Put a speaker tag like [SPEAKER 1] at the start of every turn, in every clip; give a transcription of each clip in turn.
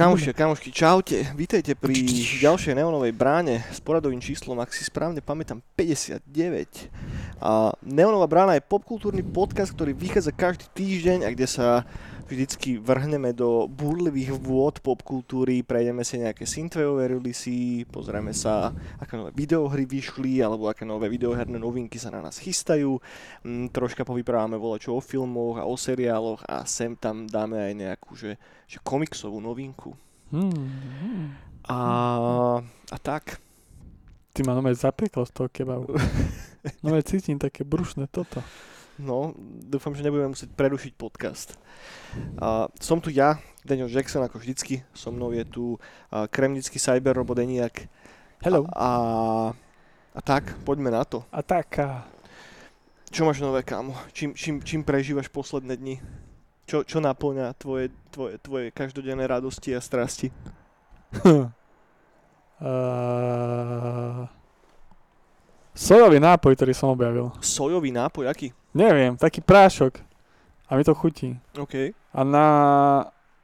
[SPEAKER 1] Kamošky, kamošky, čaute. Vítejte pri ďalšej neonovej bráne s poradovým číslom, ak si správne pamätám, 59. A Neonová brána je popkultúrny podcast, ktorý vychádza každý týždeň a kde sa vždycky vrhneme do búrlivých vôd popkultúry, prejdeme si nejaké synthwaveové releasy, pozrieme sa, aké nové videohry vyšli, alebo aké nové videoherné novinky sa na nás chystajú, mm, troška povyprávame volačo o filmoch a o seriáloch a sem tam dáme aj nejakú, že, že komiksovú novinku.
[SPEAKER 2] Hmm.
[SPEAKER 1] A, a tak.
[SPEAKER 2] Ty ma nové zapieklo z toho kebabu. nové cítim také brušné toto.
[SPEAKER 1] No, dúfam, že nebudeme musieť prerušiť podcast. Uh, som tu ja, Daniel Jackson, ako vždycky. So mnou je tu uh, kremnický cyber robot Eniak.
[SPEAKER 2] Hello.
[SPEAKER 1] A, a, a tak, poďme na to.
[SPEAKER 2] A tak. A...
[SPEAKER 1] Čo máš nové, kámo? Čím, čím, čím prežívaš posledné dni? Čo, čo naplňa tvoje, tvoje, tvoje každodenné radosti a strasti?
[SPEAKER 2] uh... Sojový nápoj, ktorý som objavil.
[SPEAKER 1] Sojový nápoj, aký?
[SPEAKER 2] Neviem, taký prášok. A mi to chutí.
[SPEAKER 1] OK.
[SPEAKER 2] A na...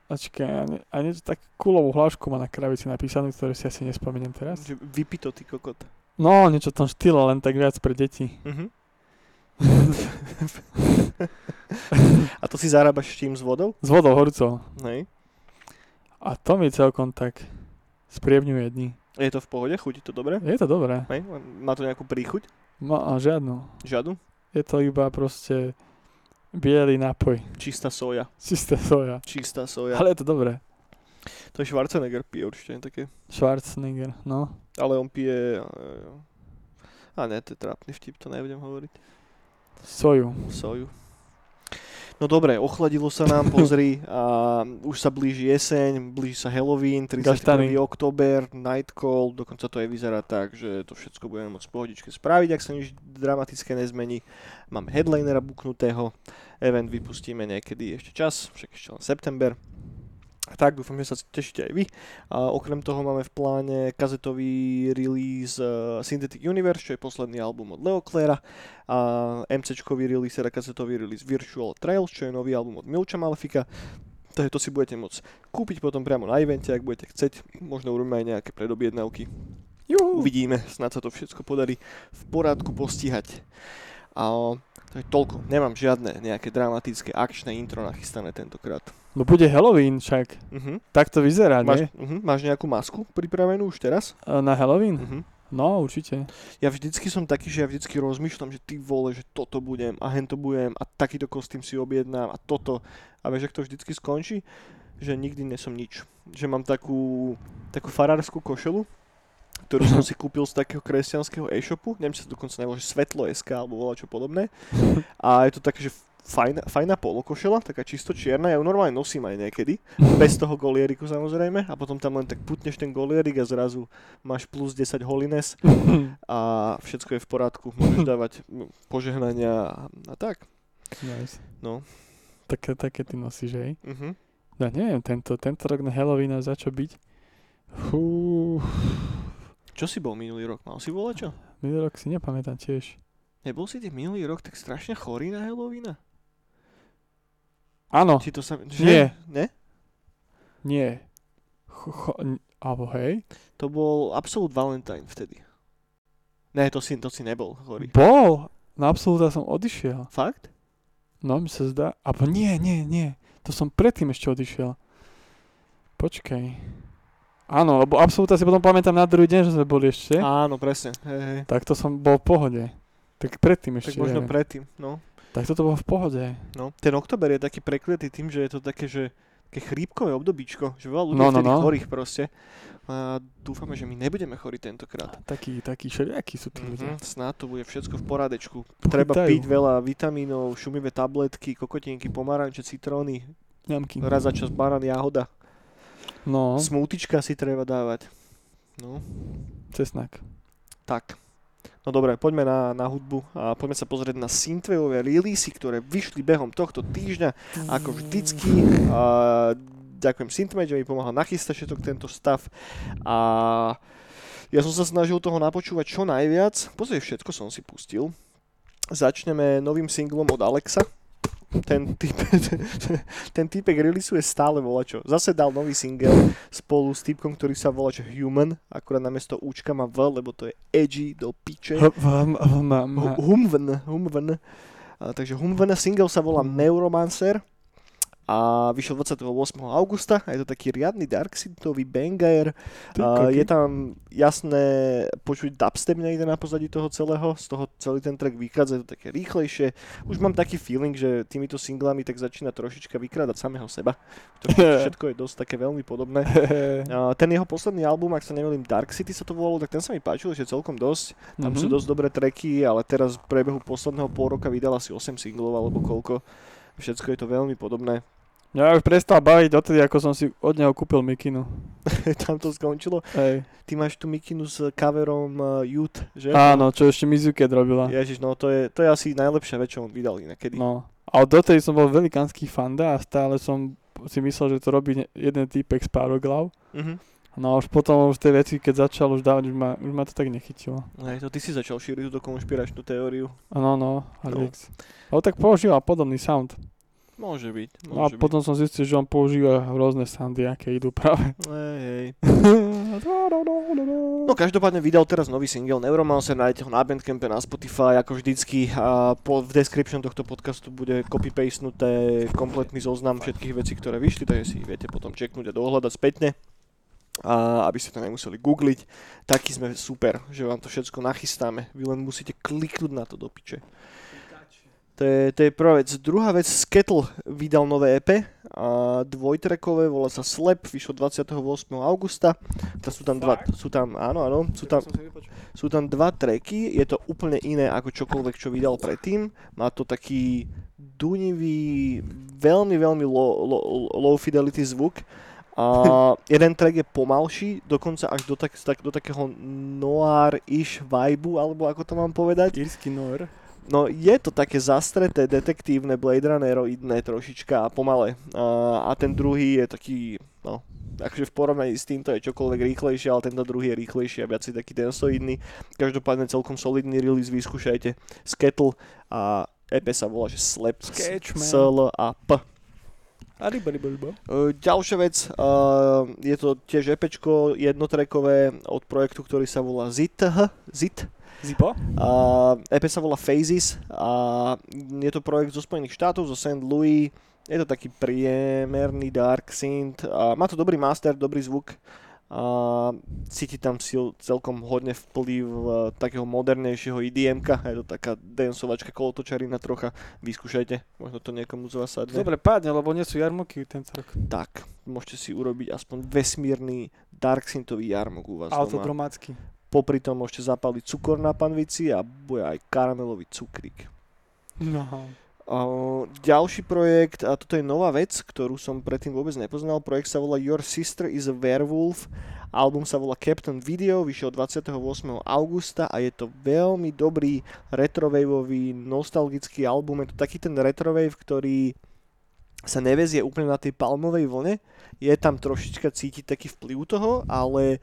[SPEAKER 2] Ačkej, a, nie, a niečo tak kulovú hlášku má na krabici napísané, ktoré si asi nespomeniem teraz.
[SPEAKER 1] Že vypito, ty kokot.
[SPEAKER 2] No, niečo v tom štýle, len tak viac pre deti.
[SPEAKER 1] Uh-huh. a to si zarábaš čím? S vodou?
[SPEAKER 2] S vodou horúcou.
[SPEAKER 1] Hej.
[SPEAKER 2] A to mi celkom tak sprievňuje dni.
[SPEAKER 1] Je to v pohode? Chutí to dobre?
[SPEAKER 2] Je to dobré.
[SPEAKER 1] Hej? Má to nejakú príchuť?
[SPEAKER 2] Má a žiadnu. Je to iba proste biely nápoj.
[SPEAKER 1] Čistá soja.
[SPEAKER 2] Čistá soja.
[SPEAKER 1] Čistá soja.
[SPEAKER 2] Ale je to dobré.
[SPEAKER 1] To je Schwarzenegger pije určite také.
[SPEAKER 2] Schwarzenegger, no.
[SPEAKER 1] Ale on pije... A ne, to je trápny vtip, to nebudem hovoriť.
[SPEAKER 2] Soju.
[SPEAKER 1] Soju. No dobre, ochladilo sa nám, pozri, a už sa blíži jeseň, blíži sa Halloween, 31. október, Nightcall, dokonca to aj vyzerá tak, že to všetko budeme môcť v pohodičke spraviť, ak sa nič dramatické nezmení. Máme headlinera buknutého, event vypustíme niekedy ešte čas, však ešte len september. Tak, dúfam, že sa tešíte aj vy. A okrem toho máme v pláne kazetový release uh, Synthetic Universe, čo je posledný album od Leo Clara. A MCčkový release, teda kazetový release Virtual Trails, čo je nový album od Milča Malefika. Takže to si budete môcť kúpiť potom priamo na evente, ak budete chcieť. Možno urobíme aj nejaké predobjednávky.
[SPEAKER 2] Juhu.
[SPEAKER 1] Uvidíme, snad sa to všetko podarí v porádku postihať. A to je toľko. Nemám žiadne nejaké dramatické akčné intro nachystané tentokrát.
[SPEAKER 2] No bude Halloween však.
[SPEAKER 1] Uh-huh.
[SPEAKER 2] Tak to vyzerá,
[SPEAKER 1] máš,
[SPEAKER 2] nie?
[SPEAKER 1] Uh-huh. Máš nejakú masku pripravenú už teraz?
[SPEAKER 2] Na Halloween?
[SPEAKER 1] Uh-huh.
[SPEAKER 2] No, určite.
[SPEAKER 1] Ja vždycky som taký, že ja vždycky rozmýšľam, že ty vole, že toto budem a hento budem a takýto kostým si objednám a toto. A vieš, ak to vždycky skončí? Že nikdy nesom nič. Že mám takú, takú farárskú košelu, ktorú som si kúpil z takého kresťanského e-shopu, neviem, či sa dokonca nebolo, že Svetlo SK alebo voľa čo podobné. A je to také, že fajná, fajná polokošela, taká čisto čierna, ja ju normálne nosím aj niekedy, bez toho golieriku samozrejme, a potom tam len tak putneš ten golierik a zrazu máš plus 10 holines a všetko je v porádku, môžeš dávať požehnania a, tak.
[SPEAKER 2] Nice.
[SPEAKER 1] No.
[SPEAKER 2] Také, také ty nosíš, hej?
[SPEAKER 1] Uh-huh.
[SPEAKER 2] Ja neviem, tento, tento rok na Halloween a za čo byť? Fú.
[SPEAKER 1] Čo si bol minulý rok? Mal si čo?
[SPEAKER 2] Minulý rok si nepamätám tiež.
[SPEAKER 1] Nebol si ty minulý rok tak strašne chorý na Halloweena?
[SPEAKER 2] Áno.
[SPEAKER 1] Či to sa... Že?
[SPEAKER 2] Nie.
[SPEAKER 1] Ne?
[SPEAKER 2] Nie. Cho, cho, alebo hej?
[SPEAKER 1] To bol Absolute Valentine vtedy. Ne, to si, to si nebol chorý.
[SPEAKER 2] Bol. Na Absoluta som odišiel.
[SPEAKER 1] Fakt?
[SPEAKER 2] No, mi sa zdá. Abo nie, nie, nie. To som predtým ešte odišiel. Počkaj. Áno, lebo Absoluta si potom pamätám na druhý deň, že sme boli ešte.
[SPEAKER 1] Áno, presne. Hej, hej.
[SPEAKER 2] Tak to som bol v pohode. Tak predtým ešte.
[SPEAKER 1] Tak možno
[SPEAKER 2] neviem.
[SPEAKER 1] predtým, no.
[SPEAKER 2] Tak toto bolo v pohode.
[SPEAKER 1] No, ten oktober je taký prekliatý tým, že je to také, že také chrípkové obdobíčko, že veľa ľudí
[SPEAKER 2] No,
[SPEAKER 1] no,
[SPEAKER 2] no,
[SPEAKER 1] chorých proste. A dúfame, že my nebudeme chorí tentokrát.
[SPEAKER 2] Taký, taký všelijakí sú tí ľudia.
[SPEAKER 1] Mm-hmm, snáď to bude všetko v porádečku. Treba
[SPEAKER 2] Chytajú.
[SPEAKER 1] piť veľa vitamínov, šumivé tabletky, kokotinky, pomaranče, citróny,
[SPEAKER 2] Ňamky.
[SPEAKER 1] raz za čas banán, jahoda.
[SPEAKER 2] No,
[SPEAKER 1] Smútička si treba dávať. No,
[SPEAKER 2] cesnak.
[SPEAKER 1] tak. No dobre, poďme na, na hudbu a poďme sa pozrieť na synthwaveové releasy, ktoré vyšli behom tohto týždňa, ako vždycky. A ďakujem Synthmage, že mi pomáhal nachystať všetok tento stav. A ja som sa snažil toho napočúvať čo najviac. Pozri, všetko som si pustil. Začneme novým singlom od Alexa. Ten typ, ten typek releaseuje stále volačo. Zase dal nový single spolu s typkom, ktorý sa volá Human, akurát namiesto Učka má V, lebo to je edgy do piče. Humven, Humven. Takže Humven single sa volá Neuromancer a vyšiel 28. augusta a je to taký riadny dark synthový banger. A je tam jasné počuť dubstep niekde na pozadí toho celého, z toho celý ten track vychádza, je to také rýchlejšie. Už mám taký feeling, že týmito singlami tak začína trošička vykrádať samého seba. To všetko je dosť také veľmi podobné. A ten jeho posledný album, ak sa nemýlim, Dark City sa to volalo, tak ten sa mi páčil, že celkom dosť. Tam mm-hmm. sú dosť dobré tracky, ale teraz v priebehu posledného pol roka vydal asi 8 singlov alebo koľko. Všetko je to veľmi podobné.
[SPEAKER 2] Ja už prestal baviť odtedy, ako som si od neho kúpil mikinu.
[SPEAKER 1] Tam to skončilo? Hej. Ty máš tú mikinu s coverom uh, Youth, že?
[SPEAKER 2] Áno, čo ešte Mizuke robila.
[SPEAKER 1] Ježiš, no to je, to je asi najlepšia vec, čo on vydal inakedy.
[SPEAKER 2] No, ale dotedy som bol velikánsky fanda a stále som si myslel, že to robí jeden týpek z pároglav. Mm-hmm. No a už potom už tie veci, keď začal už dávať, už ma, už ma to tak nechytilo.
[SPEAKER 1] Hej, to ty si začal šíriť túto konšpiračnú teóriu.
[SPEAKER 2] Áno, no, Alex. No. Ale tak používal podobný sound.
[SPEAKER 1] Môže byť. Môže
[SPEAKER 2] no a
[SPEAKER 1] byť.
[SPEAKER 2] potom som zistil, že on používa rôzne sandy, aké idú práve.
[SPEAKER 1] Hej, hej. no každopádne vydal teraz nový single Neuromancer, nájdete ho na Bandcampe, na Spotify, ako vždycky. A po, v description tohto podcastu bude copy-pastenuté kompletný zoznam všetkých vecí, ktoré vyšli, takže si ich viete potom čeknúť a dohľadať spätne. A aby ste to nemuseli googliť. Taký sme super, že vám to všetko nachystáme. Vy len musíte kliknúť na to do piče. To je, to je prvá vec. Druhá vec, Skettle vydal nové EP, a dvojtrekové, volá sa Slap, vyšlo 28. augusta. To sú tam dva, sú tam, áno, áno, sú tam, sú tam dva treky, je to úplne iné ako čokoľvek, čo vydal predtým. Má to taký dunivý, veľmi, veľmi low, low, low fidelity zvuk. A jeden track je pomalší, dokonca až do, tak, do takého noir-ish vibe, alebo ako to mám povedať.
[SPEAKER 2] Írsky noir.
[SPEAKER 1] No je to také zastreté, detektívne, Blade Runneroidné trošička a pomale. A, a ten druhý je taký, no, akože v porovnaní s týmto je čokoľvek rýchlejšie, ale tento druhý je rýchlejší a viac taký densoidný. Každopádne celkom solidný release, vyskúšajte. Skettle a EP sa volá, že Slap. S, L a P. Ďalšia vec, uh, je to tiež EPčko jednotrekové od projektu, ktorý sa volá ZIT, ZIT
[SPEAKER 2] Zipo?
[SPEAKER 1] Uh, EP sa volá Phases a je to projekt zo Spojených štátov, zo St. Louis. Je to taký priemerný dark synth. A má to dobrý master, dobrý zvuk. A cíti tam si celkom hodne vplyv uh, takého modernejšieho edm Je to taká dancovačka, kolotočarina trocha. Vyskúšajte, možno to niekomu z vás sadne.
[SPEAKER 2] Dobre, pádne, lebo nie sú jarmoky tento rok.
[SPEAKER 1] Tak, môžete si urobiť aspoň vesmírny dark synthový jarmok u vás
[SPEAKER 2] Autogromácky.
[SPEAKER 1] Popri tom môžete zapaliť cukor na panvici a bude aj karamelový cukrík.
[SPEAKER 2] No.
[SPEAKER 1] Uh, ďalší projekt, a toto je nová vec, ktorú som predtým vôbec nepoznal. Projekt sa volá Your Sister is a Werewolf. Album sa volá Captain Video, vyšiel 28. augusta a je to veľmi dobrý retrowaveový nostalgický album. Je to taký ten retrovave, ktorý sa nevezie úplne na tej palmovej vlne. Je tam trošička cítiť taký vplyv toho, ale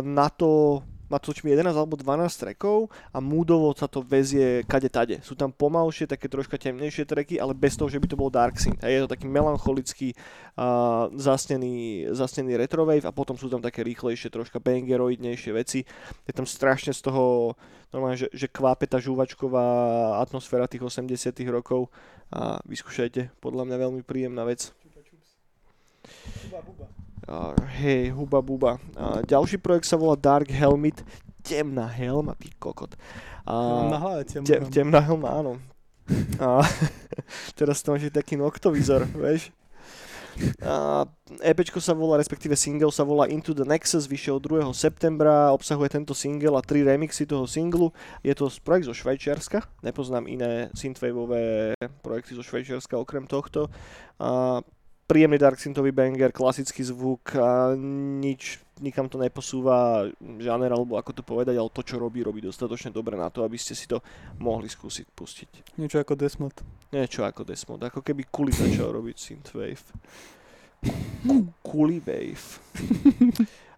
[SPEAKER 1] na to má to 11 alebo 12 trackov a múdovo sa to vezie kade tade. Sú tam pomalšie, také troška temnejšie tracky, ale bez toho, že by to bol dark synth. A je to taký melancholický uh, zasnený, zasnený retrowave a potom sú tam také rýchlejšie, troška bangeroidnejšie veci. Je tam strašne z toho normálne, že, že kvápe tá žúvačková atmosféra tých 80 rokov a vyskúšajte, podľa mňa veľmi príjemná vec. Buba, buba. Uh, hej, huba buba. Uh, ďalší projekt sa volá Dark Helmet. Temná helma, ty kokot.
[SPEAKER 2] Uh, na hlave temná.
[SPEAKER 1] Te, temná helma, áno. A teraz to máš taký noktovizor, vieš. Uh, EPčko sa volá, respektíve single sa volá Into the Nexus, vyšiel 2. septembra, obsahuje tento single a tri remixy toho singlu. Je to projekt zo Švajčiarska, nepoznám iné synthwaveové projekty zo Švajčiarska okrem tohto. Uh, príjemný Dark Synthový banger, klasický zvuk a nič, nikam to neposúva žáner, alebo ako to povedať, ale to, čo robí, robí dostatočne dobre na to, aby ste si to mohli skúsiť pustiť.
[SPEAKER 2] Niečo ako Desmod.
[SPEAKER 1] Niečo ako Desmod, ako keby Kuli začal robiť Synthwave. Kuli Wave.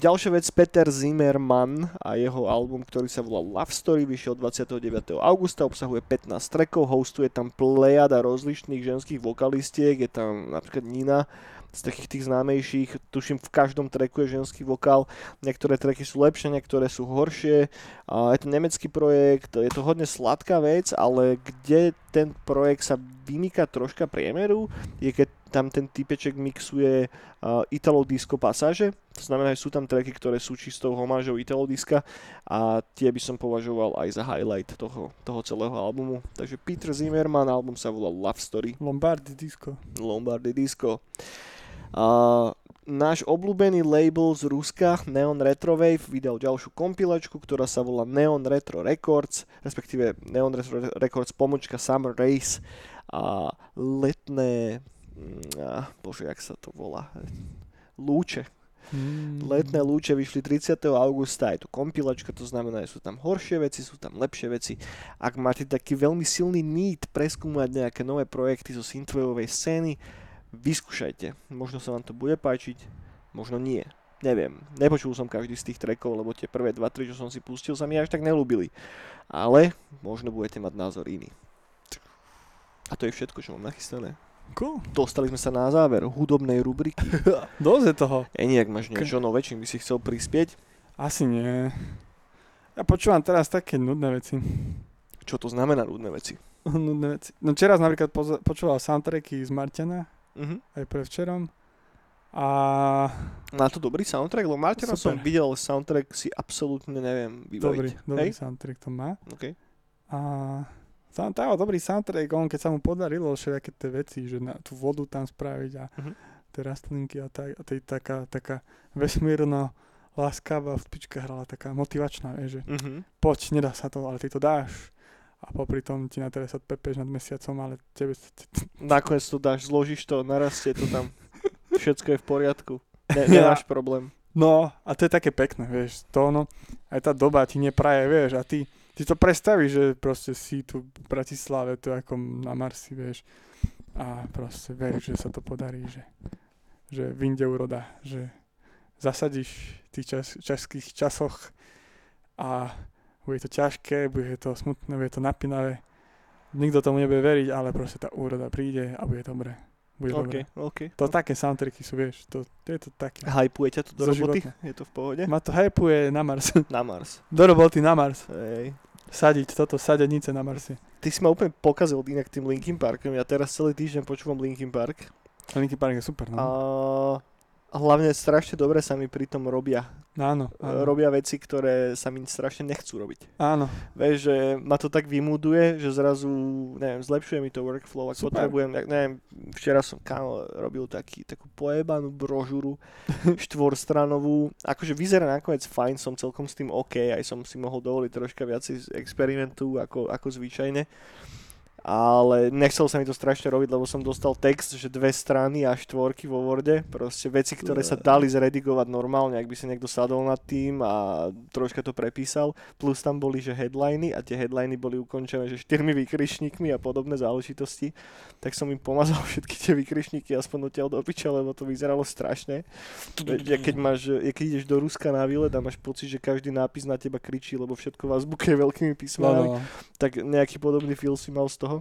[SPEAKER 1] Ďalšia vec, Peter Zimmerman a jeho album, ktorý sa volá Love Story, vyšiel 29. augusta, obsahuje 15 trackov, hostuje tam plejada rozlišných ženských vokalistiek, je tam napríklad Nina, z takých tých známejších, tuším v každom tracku je ženský vokál, niektoré tracky sú lepšie, niektoré sú horšie. A je to nemecký projekt, je to hodne sladká vec, ale kde ten projekt sa vymýka troška priemeru, je keď tam ten typeček mixuje uh, Italo disco pasáže, to znamená, že sú tam tracky, ktoré sú čistou homážou Italo diska a tie by som považoval aj za highlight toho, toho celého albumu. Takže Peter Zimmerman, album sa volá Love Story.
[SPEAKER 2] Lombardy disco.
[SPEAKER 1] Lombardy disco. Uh, náš obľúbený label z Ruska, Neon Retrowave, vydal ďalšiu kompilačku, ktorá sa volá Neon Retro Records, respektíve Neon Retro Records pomočka Summer Race a letné, a, bože, jak sa to volá, lúče. Mm. Letné lúče vyšli 30. augusta, je to kompilačka, to znamená, že sú tam horšie veci, sú tam lepšie veci. Ak máte taký veľmi silný need preskúmať nejaké nové projekty zo synthwaveovej scény, vyskúšajte. Možno sa vám to bude páčiť, možno nie. Neviem, nepočul som každý z tých trackov, lebo tie prvé 2-3, čo som si pustil, sa mi až tak nelúbili. Ale možno budete mať názor iný. A to je všetko, čo mám nachystané.
[SPEAKER 2] Cool.
[SPEAKER 1] Dostali sme sa na záver hudobnej rubriky.
[SPEAKER 2] Dosť je toho.
[SPEAKER 1] Eni, ak máš niečo nové, čím by si chcel prispieť?
[SPEAKER 2] Asi nie. Ja počúvam teraz také nudné veci.
[SPEAKER 1] Čo to znamená nudné veci?
[SPEAKER 2] nudné veci. No včera napríklad počúval soundtracky z Marťana uh-huh. aj včerom. A...
[SPEAKER 1] Má to dobrý soundtrack? Lebo Martina som videl, soundtrack si absolútne neviem vybaviť.
[SPEAKER 2] Dobrý, dobrý Hej? soundtrack to má.
[SPEAKER 1] Okay.
[SPEAKER 2] A soundtrack, dobrý soundtrack, on keď sa mu podarilo všetky tie veci, že na tú vodu tam spraviť a uh-huh. tie rastlinky a, tak, a tej, taká, taká vesmírno láskavá vpička hrala, taká motivačná, vieš, že uh-huh. poď, nedá sa to, ale ty to dáš a popri tom ti na teraz odpepeš nad mesiacom, ale tebe...
[SPEAKER 1] Nakoniec to dáš, zložíš to, narastie to tam. Všetko je v poriadku. Ne, nemáš problém.
[SPEAKER 2] No, a to je také pekné, vieš, to no, aj tá doba ti nepraje, vieš, a ty, ty to predstavíš, že proste si tu v Bratislave, tu ako na Marsi, vieš, a proste veríš, že sa to podarí, že, že vyjde úroda, že zasadíš v tých čas, českých časoch a bude to ťažké, bude to smutné, bude to napínavé. Nikto tomu nebude veriť, ale proste tá úroda príde a bude dobré. Bude
[SPEAKER 1] okay. Okay,
[SPEAKER 2] to okay. také soundtracky sú, vieš, to, to je to také.
[SPEAKER 1] Hypuje ťa to do roboty? Životné. Je to v pohode?
[SPEAKER 2] Ma to hypuje na Mars.
[SPEAKER 1] Na Mars.
[SPEAKER 2] do roboty na Mars.
[SPEAKER 1] Hej.
[SPEAKER 2] Sadiť toto, sadenice na Marse.
[SPEAKER 1] Ty si ma úplne pokazil inak tým Linkin Parkom. Ja teraz celý týždeň počúvam Linkin Park.
[SPEAKER 2] Linkin Park je super, no.
[SPEAKER 1] A hlavne strašne dobre sa mi pri tom robia.
[SPEAKER 2] Áno,
[SPEAKER 1] e, áno. Robia veci, ktoré sa mi strašne nechcú robiť.
[SPEAKER 2] Áno.
[SPEAKER 1] Vieš, že ma to tak vymuduje, že zrazu, neviem, zlepšuje mi to workflow, ak Super. potrebujem, neviem, včera som kámo robil taký, takú pojebanú brožúru štvorstranovú, akože vyzerá nakoniec fajn, som celkom s tým OK, aj som si mohol dovoliť troška viac experimentu ako, ako zvyčajne ale nechcel sa mi to strašne robiť, lebo som dostal text, že dve strany a štvorky vo Worde, proste veci, ktoré sa dali zredigovať normálne, ak by si niekto sadol nad tým a troška to prepísal, plus tam boli, že headliny a tie headliny boli ukončené, že štyrmi vykryšníkmi a podobné záležitosti, tak som im pomazal všetky tie vykryšníky aspoň odtiaľ do piča, lebo to vyzeralo strašne. Keď, máš, keď ideš do Ruska na výlet a máš pocit, že každý nápis na teba kričí, lebo všetko vás bukuje veľkými písmenami, no, no. tak nejaký podobný feel si mal z toho.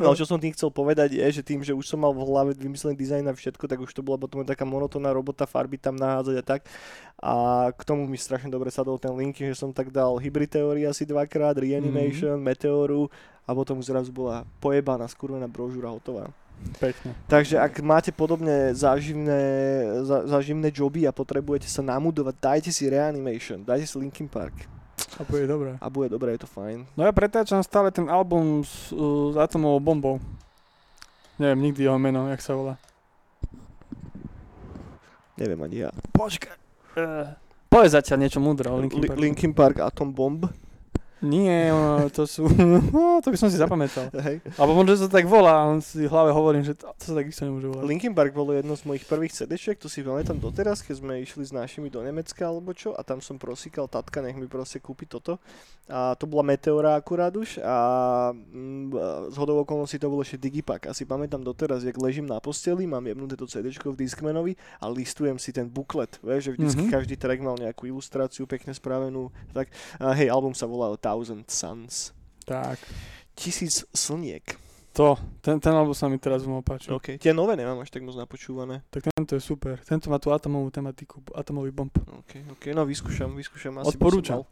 [SPEAKER 1] No, čo som tým chcel povedať je, že tým, že už som mal v hlave vymyslený dizajn a všetko, tak už to bola potom taká monotónna robota, farby tam nahádzať a tak. A k tomu mi strašne dobre sadol ten link, že som tak dal Hybrid Theory asi dvakrát, Reanimation, mm-hmm. Meteoru a potom zrazu bola pojebaná, skurvená brožúra hotová.
[SPEAKER 2] Pekne.
[SPEAKER 1] Takže ak máte podobne záživné, zá, záživné joby a potrebujete sa namudovať, dajte si Reanimation, dajte si Linkin Park.
[SPEAKER 2] A bude dobré.
[SPEAKER 1] A bude dobré, je to fajn.
[SPEAKER 2] No ja pretáčam stále ten album s, uh, s atomovou bombou. Neviem nikdy jeho meno, jak sa volá.
[SPEAKER 1] Neviem ani ja.
[SPEAKER 2] Počkaj. Uh, povedz zatiaľ niečo múdre o Linkin Park.
[SPEAKER 1] Linkin Park Atom Bomb.
[SPEAKER 2] Nie, to sú... No, to by som si zapamätal. Hej. Alebo možno, že to tak volá, on si v hlave hovorím, že to, to sa tak isto nemôže volať.
[SPEAKER 1] Linkin Park bolo jedno z mojich prvých cd to si pamätám doteraz, keď sme išli s našimi do Nemecka alebo čo a tam som prosíkal tatka, nech mi proste kúpi toto. A to bola Meteora akurát už a mm, z hodou okolností to bolo ešte Digipak. Asi pamätám doteraz, jak ležím na posteli, mám jebnuté to cd v Discmanovi a listujem si ten buklet, vieš, že vždycky mm-hmm. každý track mal nejakú ilustráciu pekne spravenú. Tak, a hej, album sa volal Thousand Suns.
[SPEAKER 2] Tak.
[SPEAKER 1] Tisíc slniek.
[SPEAKER 2] To, ten, ten album sa mi teraz veľmi páčil.
[SPEAKER 1] Okay. Tie nové nemám až tak moc napočúvané.
[SPEAKER 2] Tak tento je super. Tento má tú atomovú tematiku, atomový bomb.
[SPEAKER 1] Ok, ok, no vyskúšam, vyskúšam. Asi
[SPEAKER 2] odporúčam.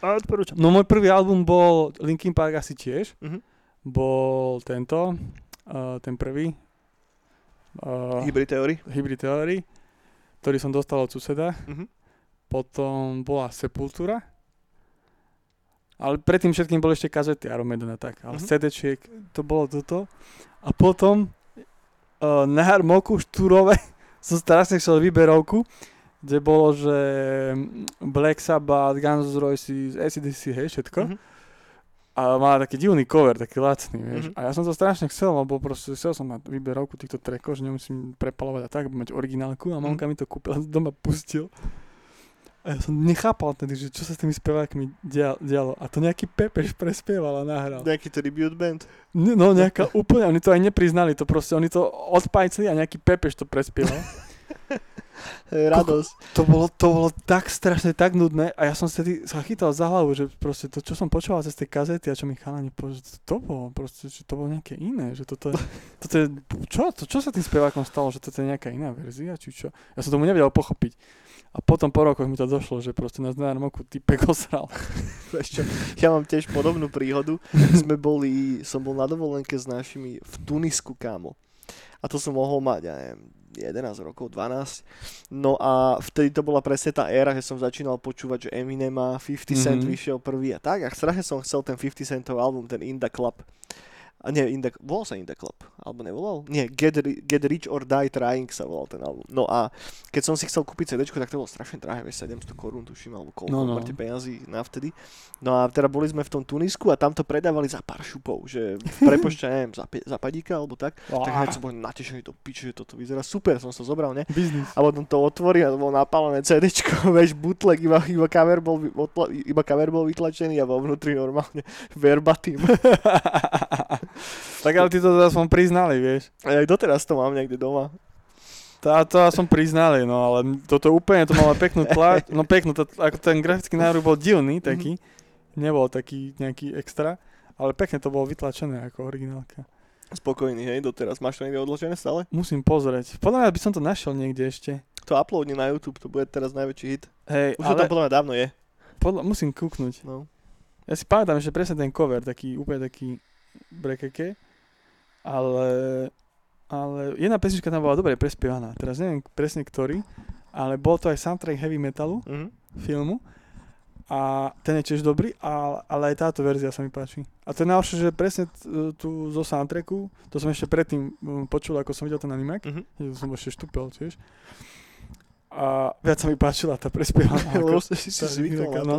[SPEAKER 2] Odporúčam. No môj prvý album bol Linkin Park asi tiež. Uh-huh. Bol tento, uh, ten prvý.
[SPEAKER 1] Uh, Hybrid Theory.
[SPEAKER 2] Hybrid Theory, ktorý som dostal od suseda. Uh-huh. Potom bola Sepultura. Ale predtým všetkým boli ešte kazety Iron Maiden a tak. Ale mm-hmm. cd to bolo toto. A potom uh, na Harmoku štúrove som strašne chcel výberovku, kde bolo, že Black Sabbath, Guns N' Roses, ACDC, hej, všetko. Mm-hmm. A má taký divný cover, taký lacný, vieš. Mm-hmm. A ja som to strašne chcel, lebo proste chcel som mať výberovku týchto trackov, že nemusím prepalovať a tak, mať originálku a mamka mm-hmm. mi to kúpila, doma pustil. A ja som nechápal tedy, že čo sa s tými spevákmi dialo. A to nejaký Pepeš prespieval a nahral.
[SPEAKER 1] Nejaký tribute band?
[SPEAKER 2] No, nejaká úplne, oni to aj nepriznali, to proste, oni to odpajcli a nejaký Pepeš to prespieval.
[SPEAKER 1] Radosť.
[SPEAKER 2] To bolo, to bolo tak strašne, tak nudné a ja som vtedy sa chytal za hlavu, že proste to, čo som počúval cez tie kazety a čo mi chalani povedali, to bolo proste, že to bolo nejaké iné, že toto, toto je, čo, to, čo sa tým spevákom stalo, že toto je nejaká iná verzia, či čo. Ja som tomu nevedel pochopiť. A potom po rokoch mi to došlo, že proste na znármoku typek osral.
[SPEAKER 1] ja mám tiež podobnú príhodu. Sme boli, som bol na dovolenke s našimi v Tunisku, kámo. A to som mohol mať, ja neviem, 11 rokov, 12. No a vtedy to bola presne tá éra, že som začínal počúvať, že Eminem a 50 Cent mm-hmm. vyšiel prvý a tak. A strašne som chcel ten 50 Centov album, ten In The Club a nie, in the, volal sa In The Club, alebo nevolal? Nie, Get, Get Rich or Die Trying sa volal ten album. No a keď som si chcel kúpiť CD, tak to bolo strašne drahé, 700 korún tuším, alebo koľko, no, no. peniazy na vtedy. No a teda boli sme v tom Tunisku a tam to predávali za pár šupov, že prepočte, neviem, za, za padíka alebo tak. Oh. Tak hneď som bol natešený, to piče, že toto vyzerá super, som to zobral, ne?
[SPEAKER 2] Business.
[SPEAKER 1] A potom to otvorí a to bolo napálené CD, vieš, bootleg, iba, iba, cover bol, iba cover bol vytlačený a vo vnútri normálne verbatim.
[SPEAKER 2] Tak ale ty to aspoň priznali, vieš.
[SPEAKER 1] A aj doteraz to mám niekde doma.
[SPEAKER 2] To, to som priznali, no ale toto úplne, to malo peknú tlač, no peknú, to, ako ten grafický národ bol divný taký, mm-hmm. nebol taký nejaký extra, ale pekne to bolo vytlačené ako originálka.
[SPEAKER 1] Spokojný, hej, doteraz. Máš to niekde odložené stále?
[SPEAKER 2] Musím pozrieť. Podľa mňa by som to našiel niekde ešte.
[SPEAKER 1] To uploadni na YouTube, to bude teraz najväčší hit.
[SPEAKER 2] Hej,
[SPEAKER 1] Už ale... to tam podľa mňa dávno je.
[SPEAKER 2] Podľa, musím kúknuť.
[SPEAKER 1] No.
[SPEAKER 2] Ja si pamätám že presne ten cover, taký úplne taký brekeke, ale, ale jedna pesnička tam bola dobre prespievaná. Teraz neviem presne ktorý, ale bol to aj soundtrack heavy metalu mm-hmm. filmu a ten je tiež dobrý, ale, ale aj táto verzia sa mi páči. A to je najlepšie, že presne tu zo soundtracku, to som ešte predtým um, počul, ako som videl ten animák, mm-hmm. som ešte štúpel tiež. A viac sa mi páčila tá prespievaná.
[SPEAKER 1] Lebo si si zvykol no.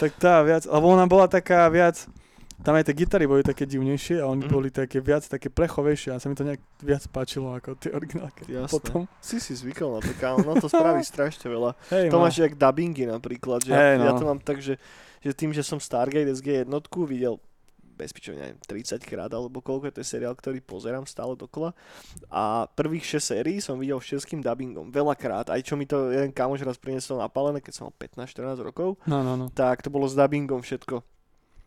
[SPEAKER 2] Tak tá viac, lebo ona bola taká viac, tam aj tie gitary boli také divnejšie a oni mm. boli také viac, také plechovejšie a sa mi to nejak viac páčilo ako tie originálky.
[SPEAKER 1] Jasné. Potom... Si si zvykol na to, kámo, no to spraví strašne veľa. Hey, to no. máš jak dubbingy napríklad, že hey, ja, no. ja to mám tak, že, že tým, že som Stargate SG jednotku videl bez pičov, neviem, 30 krát alebo koľko, to je seriál, ktorý pozerám stále dokola. A prvých 6 sérií som videl s českým dubbingom, veľakrát, aj čo mi to jeden kamoš raz priniesol napálené, keď som mal 15-14 rokov,
[SPEAKER 2] no, no, no.
[SPEAKER 1] tak to bolo s dubbingom všetko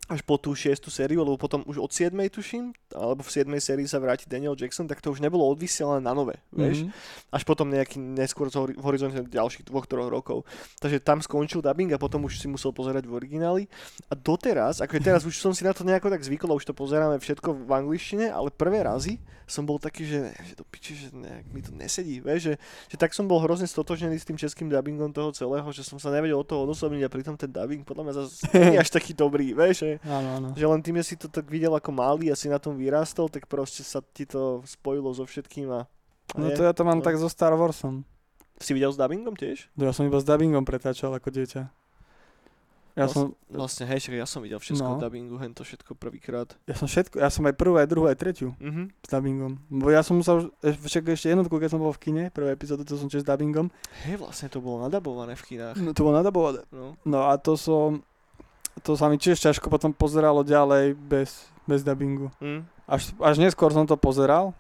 [SPEAKER 1] až po tú šiestu sériu, lebo potom už od 7. tuším, alebo v 7. sérii sa vráti Daniel Jackson, tak to už nebolo odvysielané na nové, vieš. Mm-hmm. Až potom nejaký neskôr v horizonte ďalších dvoch, troch rokov. Takže tam skončil dubbing a potom už si musel pozerať v origináli. A doteraz, ako je teraz, už som si na to nejako tak zvykol, už to pozeráme všetko v angličtine, ale prvé razy som bol taký, že, že to piči, že nejak mi to nesedí, vieš, že, že tak som bol hrozne stotožnený s tým českým dubbingom toho celého, že som sa nevedel od toho odosobniť a pritom ten dubbing podľa mňa zase nie je až taký dobrý, vieš, že
[SPEAKER 2] Áno, áno.
[SPEAKER 1] Že len tým, že si to tak videl ako malý a si na tom vyrástol, tak proste sa ti to spojilo so všetkým a...
[SPEAKER 2] a no to ja to mám no. tak so Star Warsom.
[SPEAKER 1] Si videl s dubbingom tiež?
[SPEAKER 2] No ja som iba s dubbingom pretáčal ako dieťa. Ja som,
[SPEAKER 1] Vlastne, hej, však ja som videl všetko no. v dubbingu, hen to všetko prvýkrát.
[SPEAKER 2] Ja som všetko, ja som aj prvú, aj druhú, aj tretiu
[SPEAKER 1] Mhm.
[SPEAKER 2] s dubbingom. Bo ja som musel, už- e, však ešte jednotku, keď som bol v kine, prvú epizódu, to som tiež s dubbingom.
[SPEAKER 1] Hej, vlastne to bolo nadabované v kinách.
[SPEAKER 2] No to bolo nadabované.
[SPEAKER 1] No.
[SPEAKER 2] No a to som, to sa mi tiež ťažko potom pozeralo ďalej bez, bez dubbingu.
[SPEAKER 1] Mm.
[SPEAKER 2] Až, až neskôr som to pozeral,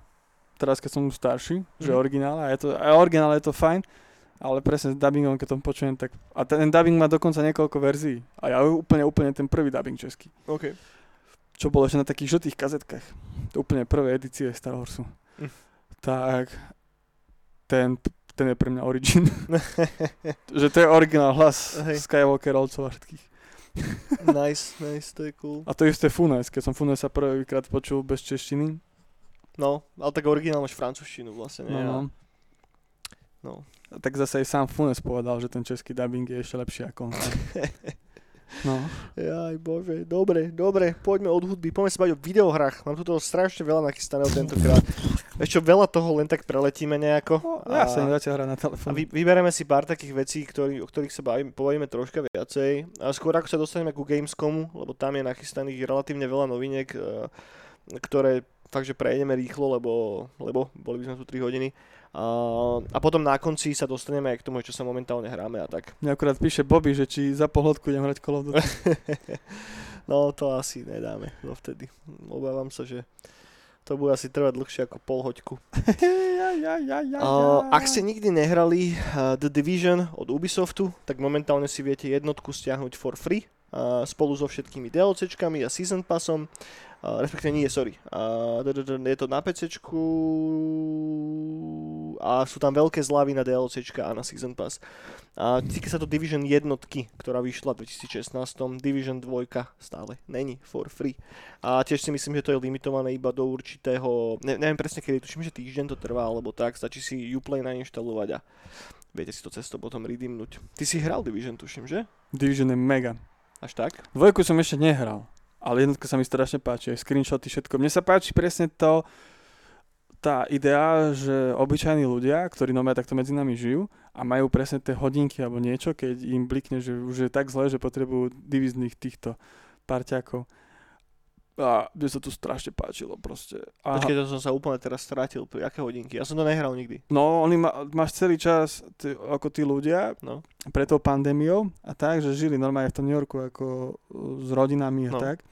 [SPEAKER 2] teraz keď som už starší, že
[SPEAKER 1] Mhm.
[SPEAKER 2] originál, a je to, a originál je to fajn, ale presne s dubbingom, keď to počujem, tak... A ten dubbing má dokonca niekoľko verzií. A ja úplne, úplne ten prvý dubbing český.
[SPEAKER 1] OK.
[SPEAKER 2] Čo bolo ešte na takých žltých kazetkách. To úplne prvé edície Star Warsu.
[SPEAKER 1] Hm.
[SPEAKER 2] Tak ten, ten je pre mňa origin. že to je originál hlas
[SPEAKER 1] Hej.
[SPEAKER 2] Skywalkerovcov a všetkých.
[SPEAKER 1] nice, nice, to je cool.
[SPEAKER 2] A to isté Funes, keď som Funesa prvýkrát počul bez češtiny.
[SPEAKER 1] No, ale tak originál máš francúzštinu vlastne, nie?
[SPEAKER 2] No, no.
[SPEAKER 1] no.
[SPEAKER 2] A tak zase aj sám Funes povedal, že ten český dubbing je ešte lepší ako on. No.
[SPEAKER 1] Jaj, bože, dobre, dobre, poďme od hudby, poďme sa baviť o videohrách. Mám tu toho strašne veľa nachystaného tentokrát. Ešte veľa toho len tak preletíme nejako.
[SPEAKER 2] no ja sa im zatiaľ hrať na
[SPEAKER 1] A
[SPEAKER 2] telefóne.
[SPEAKER 1] vy, vybereme si pár takých vecí, ktorý, o ktorých sa bavíme, povíme troška viacej. A skôr ako sa dostaneme ku Gamescomu, lebo tam je nachystaných relatívne veľa noviniek, eh, ktoré fakt, že prejdeme rýchlo, lebo, lebo boli by sme tu 3 hodiny. A, a potom na konci sa dostaneme aj k tomu, čo sa momentálne hráme a tak.
[SPEAKER 2] Mne akurát píše Bobby, že či za pol hodku idem hrať Call of Duty.
[SPEAKER 1] no to asi nedáme dovtedy. Obávam sa, že to bude asi trvať dlhšie ako pol hoďku.
[SPEAKER 2] ja, ja, ja, ja,
[SPEAKER 1] Uh, ak ste nikdy nehrali uh, The Division od Ubisoftu, tak momentálne si viete jednotku stiahnuť for free spolu so všetkými DLCčkami a Season Passom. Uh, respektíve nie, sorry. Je to na PCčku a sú tam veľké zľavy na DLCčka a na Season Pass. A týka sa to Division jednotky, ktorá vyšla v 2016. Division 2 stále není for free. A tiež si myslím, že to je limitované iba do určitého, ne, neviem presne kedy, tuším, že týždeň to trvá, alebo tak, stačí si Uplay nainštalovať a viete si to cesto potom redeemnúť. Ty si hral Division, tuším, že?
[SPEAKER 2] Division je mega.
[SPEAKER 1] Až tak?
[SPEAKER 2] Dvojku som ešte nehral, ale jednotka sa mi strašne páči, aj screenshoty, všetko. Mne sa páči presne to, tá idea, že obyčajní ľudia, ktorí normálne takto medzi nami žijú a majú presne tie hodinky alebo niečo, keď im blikne, že už je tak zle, že potrebujú divizných týchto parťákov. A mne sa to strašne páčilo proste. A,
[SPEAKER 1] Počkej, to som sa úplne teraz strátil, pri aké hodinky? Ja som to nehral nikdy.
[SPEAKER 2] no, oni ma, máš celý čas, ty, ako tí ľudia,
[SPEAKER 1] No.
[SPEAKER 2] pre tou pandémiou a tak, že žili normálne v tom New Yorku ako uh, s rodinami a
[SPEAKER 1] No.
[SPEAKER 2] tak.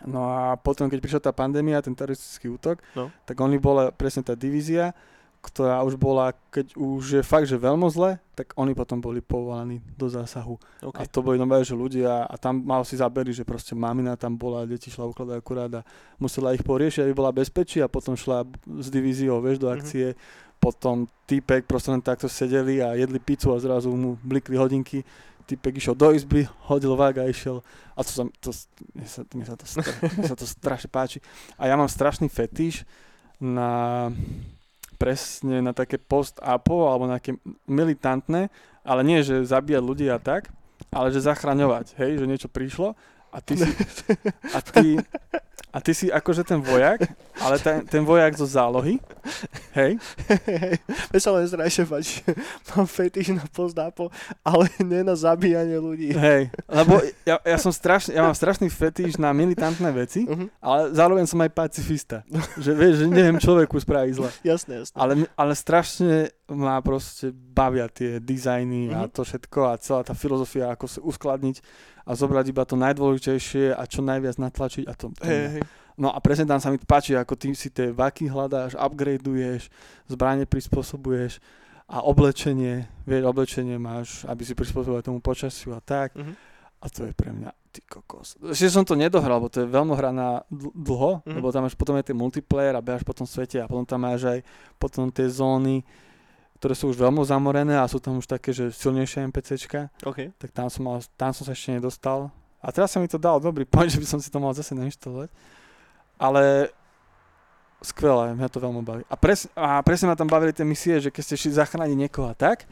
[SPEAKER 2] No a potom, keď prišla tá pandémia, ten teroristický útok,
[SPEAKER 1] No.
[SPEAKER 2] tak oni bola presne tá divízia, ktorá už bola, keď už je fakt, že veľmi zle, tak oni potom boli povolaní do zásahu.
[SPEAKER 1] OK.
[SPEAKER 2] A to boli normálne, že ľudia, a tam mal si zaberi, že proste mamina tam bola, deti šla ukladať akurát a musela ich poriešiť, aby bola bezpečí a potom šla s divíziou, vieš, do
[SPEAKER 1] Mhm.
[SPEAKER 2] akcie. Potom týpek proste len takto sedeli a jedli pizzu a zrazu mu blikli hodinky. Týpek išiel do izby, hodil vák a išiel. A to sa, to, mne sa, mne sa, to, mne sa to strašne páči. A ja mám strašný fetiš na presne na také post-apo alebo na také militantné, ale nie, že zabíjať ľudí a tak, ale že zachraňovať, hej, že niečo prišlo a ty si, a ty, a ty si akože ten vojak, ale ten, ten vojak zo zálohy, hej,
[SPEAKER 1] Hej, mne sa len strašne páči. Mám fetiš na pozdápo, ale nie na zabíjanie ľudí.
[SPEAKER 2] hej, lebo ja, ja som strašný, ja mám strašný fetiš na militantné veci,
[SPEAKER 1] Uh-huh.
[SPEAKER 2] ale zároveň som aj pacifista, že vieš, že neviem človeku spraviť zle.
[SPEAKER 1] Jasné, jasné.
[SPEAKER 2] Ale, ale strašne ma proste bavia tie dizajny a
[SPEAKER 1] Mhm.
[SPEAKER 2] to všetko a celá tá filozofia, ako sa uskladniť a zobrať iba to najdôležitejšie a čo najviac natlačiť a to, to mňa-
[SPEAKER 1] hej.
[SPEAKER 2] No a presne tam sa mi páči, ako ty si tie vaky hľadáš, upgradeuješ, zbranie prispôsobuješ a oblečenie, vieš, oblečenie máš, aby si prispôsobil tomu počasiu a tak.
[SPEAKER 1] Mhm.
[SPEAKER 2] A to je pre mňa, ty kokos. Ešte som to nedohral, bo to je veľmi hra na dl- dlho,
[SPEAKER 1] Mhm.
[SPEAKER 2] lebo tam máš potom aj ten multiplayer a behaš po tom svete a potom tam máš aj potom tie zóny, ktoré sú už veľmi zamorené a sú tam už také, že silnejšie NPCčka,
[SPEAKER 1] OK.
[SPEAKER 2] tak tam som, mal, tam som sa ešte nedostal. A teraz sa mi to dal dobrý point, že by som si to mal zase nainštalovať. Ale skvelé, mňa to veľmi baví. A, pres, a presne ma tam bavili tie misie, že keď ste šli zachrániť niekoho a tak,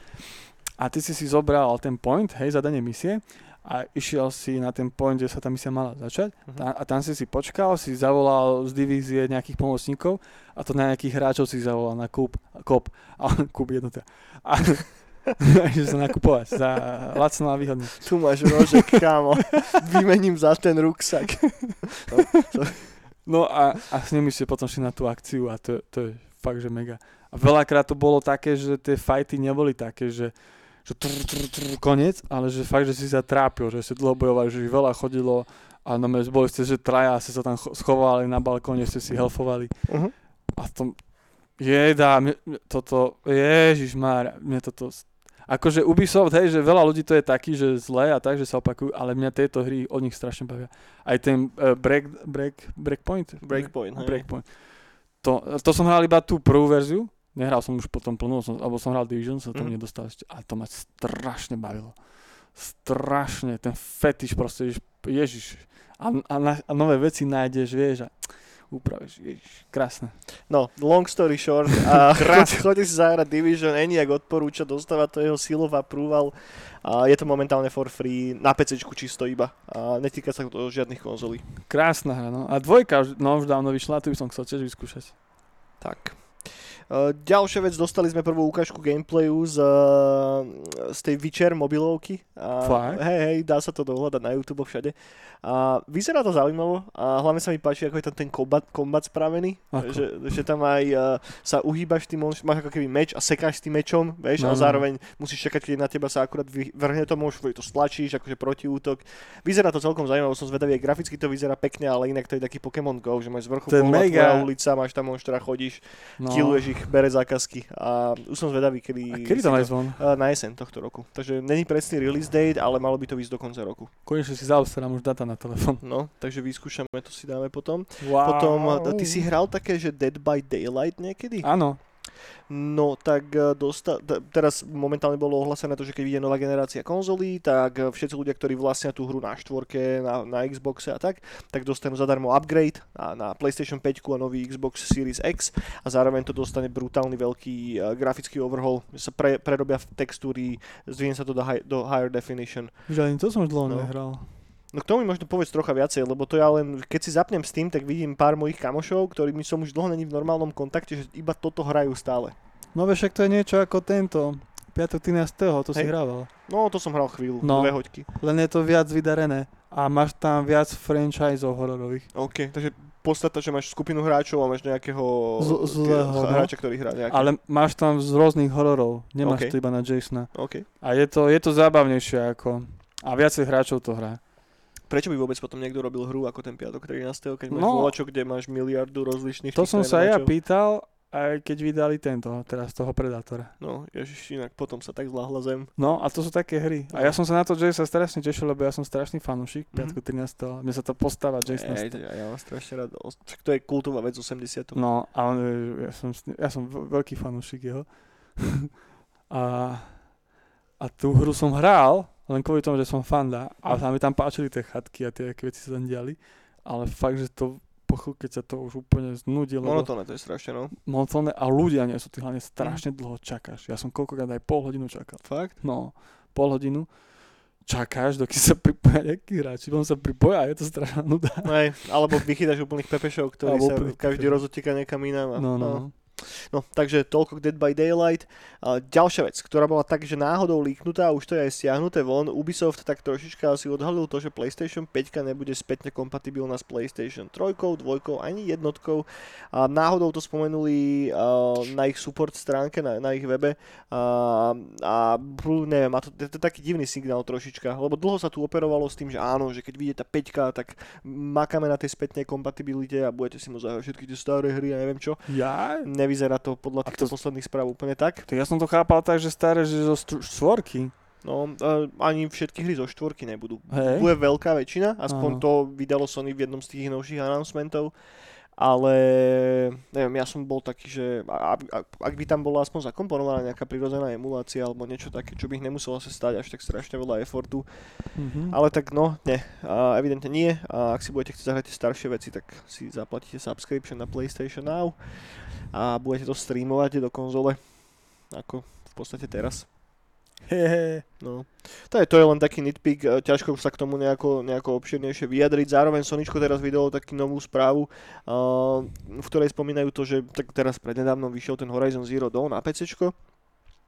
[SPEAKER 2] a ty si si zobral ten point, hej, zadanie misie, a išiel si na ten point, kde sa tá misia mala začať a, a tam si si počkal, si zavolal z divízie nejakých pomocníkov a to na nejakých hráčov si zavolal na kúp, kop, a kúp jednota. A, že sa nakupovať za lacno a výhodne.
[SPEAKER 1] Tu máš rožek, kámo. Vymením za ten ruksak.
[SPEAKER 2] No, no a, a s nimi ste potom šli na tú akciu a to, to je fakt, že mega. A veľakrát to bolo také, že tie fajty neboli také, že, že trr, trr, trr, koniec, ale že fakt, že si sa trápil, že si dlho bojovali, že veľa chodilo a no, boli ste, že traja ste sa tam schovali na balkóne, ste si helfovali. Uh-huh. A v tom, jeda, toto, ježiš Mária, mne toto akože Ubisoft, hej, že veľa ľudí to je taký, že zlé a tak, že sa opakujú, ale mňa tieto hry od nich strašne bavia. Aj ten uh, break, break, Breakpoint?
[SPEAKER 1] Breakpoint,
[SPEAKER 2] hej. Breakpoint. To, to som hral iba tú prvú verziu, nehral som už potom plnú, som, alebo som hral Division, sa to mm. nedostal ešte, ale to ma strašne bavilo. Strašne, ten fetiš proste, ježiš, a, a, na, a nové veci nájdeš, vieš, a upravíš. Ježiš, krásne.
[SPEAKER 1] No, long story short, a chodí si zahrať Division, Eniak odporúča, dostáva to jeho silov prúval. A je to momentálne for free, na PC čisto iba. A netýka sa to žiadnych konzolí.
[SPEAKER 2] Krásna hra, no. A dvojka, no už dávno vyšla, tu by som chcel tiež vyskúšať.
[SPEAKER 1] Tak. Uh, ďalšia vec, dostali sme prvú ukážku gameplayu z, uh, z tej Witcher mobilovky.
[SPEAKER 2] Uh,
[SPEAKER 1] hej, hej, dá sa to dohľadať na YouTube všade. A vyzerá to zaujímavo a hlavne sa mi páči, ako je tam ten kombat, kombat spravený. Že, že tam aj uh, sa uhýbaš tým, máš ako keby meč a sekáš tým mečom, vieš, no, a zároveň musíš čakať, keď na teba sa akurát vrhne to, môžeš to stlačíš, akože protiútok. Vyzerá to celkom zaujímavé, som zvedavý, graficky to vyzerá pekne, ale inak to je taký Pokémon Go, že máš z vrchu pohľad mega... ulica, máš tam monštra, chodíš, no. killuješ ich, bere zákazky a už som zvedavý, kedy...
[SPEAKER 2] A kedy to máš zvon?
[SPEAKER 1] Uh, na jeseň tohto roku. Takže není presný release date, ale malo by to ísť do konca roku.
[SPEAKER 2] Konečne si zaobstarám už data na telefón.
[SPEAKER 1] No, takže vyskúšame, to si dáme potom.
[SPEAKER 2] Wow.
[SPEAKER 1] Potom, ty si hral také, že Dead by Daylight niekedy?
[SPEAKER 2] Áno.
[SPEAKER 1] No tak e, dosta- teraz momentálne bolo ohlasené to, že keď vyjde nová generácia konzolí, tak e, všetci ľudia, ktorí vlastnia tú hru na štvorke, na, na Xboxe a tak, tak dostanú zadarmo upgrade na, na PlayStation 5 a nový Xbox Series X a zároveň to dostane brutálny veľký uh, grafický overhaul, sa pre, prerobia textúry, zdvihne sa to do, high, do higher definition.
[SPEAKER 2] Že ani to som už dlho no. nehral.
[SPEAKER 1] No k tomu mi možno povedz trocha viacej, lebo to ja len, keď si zapnem Steam, tak vidím pár mojich kamošov, ktorými som už dlho není v normálnom kontakte, že iba toto hrajú stále.
[SPEAKER 2] No však to je niečo ako tento, 5. 13. to Hej. si hrával.
[SPEAKER 1] No to som hral chvíľu, no, dve hoďky.
[SPEAKER 2] Len je to viac vydarené a máš tam viac franchiseov hororových.
[SPEAKER 1] OK, takže podstata, že máš skupinu hráčov a máš nejakého
[SPEAKER 2] z, zlého, no.
[SPEAKER 1] hráča, ktorý hrá nejaký.
[SPEAKER 2] Ale máš tam z rôznych hororov, nemáš okay. to iba na Jasona.
[SPEAKER 1] Okay.
[SPEAKER 2] A je to, je to zábavnejšie ako... A viacej hráčov to hrá.
[SPEAKER 1] Prečo by vôbec potom niekto robil hru ako ten piatok 13. keď máš no, volačo, kde máš miliardu rozličných
[SPEAKER 2] To som sa ja pýtal, aj keď vydali tento, teraz toho Predátora.
[SPEAKER 1] No, ježiš, inak potom sa tak zláhla zem.
[SPEAKER 2] No a to sú také hry. A ja som sa na to, že sa strašne tešil, lebo ja som strašný fanúšik, mm-hmm. 13. Mne sa to postáva Jason.
[SPEAKER 1] Ej, ja, ja mám strašne rád. To je kultová vec 80.
[SPEAKER 2] No, a on, ja som, ja som veľký fanúšik jeho. a, a tú hru som hral, len kvôli tomu, že som fanda a sa mi tam páčili tie chatky a tie veci sa tam diali, ale fakt, že to po keď sa to už úplne znudilo.
[SPEAKER 1] Monotónne to je strašne, no.
[SPEAKER 2] Monotónne a ľudia nie sú, ty hlavne strašne mm. dlho čakáš. Ja som koľkokrát aj pol hodinu čakal.
[SPEAKER 1] Fakt?
[SPEAKER 2] No, pol hodinu čakáš, dokým sa pripoja nejaký hráči, potom sa pripoja a je to strašná nuda.
[SPEAKER 1] Aj, alebo vychytáš úplných pepešov, ktorí alebo sa každý rozoteká niekam inám.
[SPEAKER 2] No, no, no. no.
[SPEAKER 1] No, takže toľko k Dead by Daylight. A ďalšia vec, ktorá bola tak, že náhodou líknutá, už to je aj stiahnuté von, Ubisoft tak trošička asi odhalil to, že PlayStation 5 nebude spätne kompatibilná s PlayStation 3, 2, ani jednotkou. A náhodou to spomenuli uh, na ich support stránke, na, na ich webe. Uh, a neviem, a to, to, to je taký divný signál trošička, lebo dlho sa tu operovalo s tým, že áno, že keď vyjde tá 5, tak makáme na tej spätnej kompatibilite a budete si môcť zahrať všetky tie staré hry a neviem čo.
[SPEAKER 2] Ja?
[SPEAKER 1] Ne, nevyzerá to podľa týchto to... posledných správ úplne tak.
[SPEAKER 2] To ja som to chápal tak, že staré, že zo štvorky.
[SPEAKER 1] No, uh, ani všetky hry zo štvorky nebudú. Hey. Bude veľká väčšina, aspoň Aha. to vydalo Sony v jednom z tých novších announcementov ale neviem, ja som bol taký, že ak, ak by tam bola aspoň zakomponovaná nejaká prirodzená emulácia alebo niečo také, čo by ich nemuselo sa stať až tak strašne veľa effortu, mm-hmm. ale tak no, nie, a evidentne nie a ak si budete chcieť zahrať tie staršie veci, tak si zaplatíte subscription na PlayStation Now a budete to streamovať do konzole ako v podstate teraz.
[SPEAKER 2] Hehe.
[SPEAKER 1] No. To je, to je len taký nitpick, e, ťažko sa k tomu nejako, nejako obširnejšie vyjadriť. Zároveň Soničko teraz vydalo taký novú správu, uh, v ktorej spomínajú to, že tak teraz prednedávno vyšiel ten Horizon Zero Dawn na PC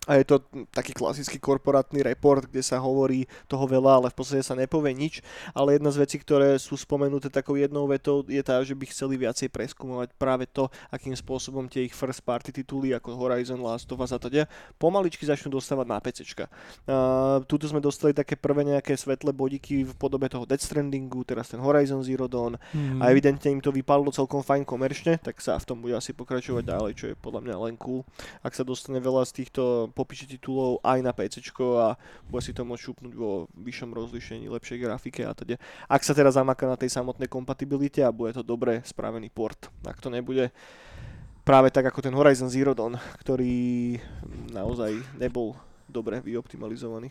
[SPEAKER 1] a je to taký klasický korporátny report, kde sa hovorí toho veľa, ale v podstate sa nepovie nič. Ale jedna z vecí, ktoré sú spomenuté takou jednou vetou, je tá, že by chceli viacej preskúmovať práve to, akým spôsobom tie ich first party tituly ako Horizon, Last of Us a teda pomaličky začnú dostávať na PC. Uh, tuto sme dostali také prvé nejaké svetlé bodiky v podobe toho Death Strandingu, teraz ten Horizon Zero Dawn mm. a evidentne im to vypadlo celkom fajn komerčne, tak sa v tom bude asi pokračovať ďalej, čo je podľa mňa len cool. Ak sa dostane veľa z týchto popíše titulov aj na PC a bude si to môcť šupnúť vo vyššom rozlišení, lepšej grafike a teda. Ak sa teraz zamaká na tej samotnej kompatibilite a bude to dobre spravený port. Ak to nebude práve tak ako ten Horizon Zero Dawn, ktorý naozaj nebol dobre vyoptimalizovaný.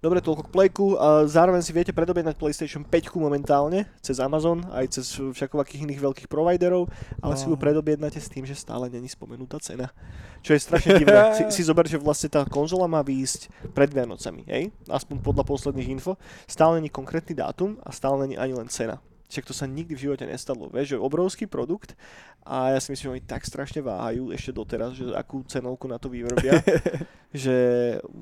[SPEAKER 1] Dobre, toľko k Playku. A zároveň si viete predobjednať PlayStation 5 momentálne cez Amazon, aj cez všakovakých iných veľkých providerov, ale oh. si ju predobjednáte s tým, že stále není spomenutá cena. Čo je strašne divné. si, si zober, že vlastne tá konzola má výjsť pred Vianocami, hej? Aspoň podľa posledných info. Stále není konkrétny dátum a stále není ani len cena. Však to sa nikdy v živote nestalo. Vieš, že obrovský produkt a ja si myslím, že oni tak strašne váhajú ešte doteraz, že akú cenovku na to vyvrbia, že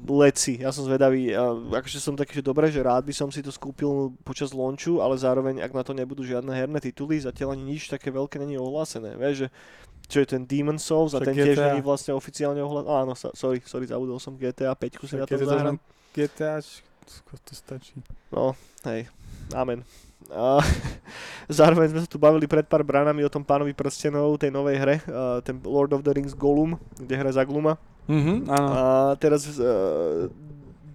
[SPEAKER 1] leci. Ja som zvedavý, a akože som taký, že dobre, že rád by som si to skúpil počas launchu, ale zároveň, ak na to nebudú žiadne herné tituly, zatiaľ ani nič také veľké není ohlásené. Vieš, že čo je ten Demon Souls a ten GTA. tiež není vlastne oficiálne ohlásený. Áno, sorry, sorry, zabudol som GTA 5 si na to zahrám.
[SPEAKER 2] GTA, to stačí.
[SPEAKER 1] No, hej, amen. A zároveň sme sa tu bavili pred pár branami o tom pánovi prstenov, tej novej hre, uh, ten Lord of the Rings Gollum, kde hra za Gluma.
[SPEAKER 2] Mm-hmm, áno.
[SPEAKER 1] A teraz uh,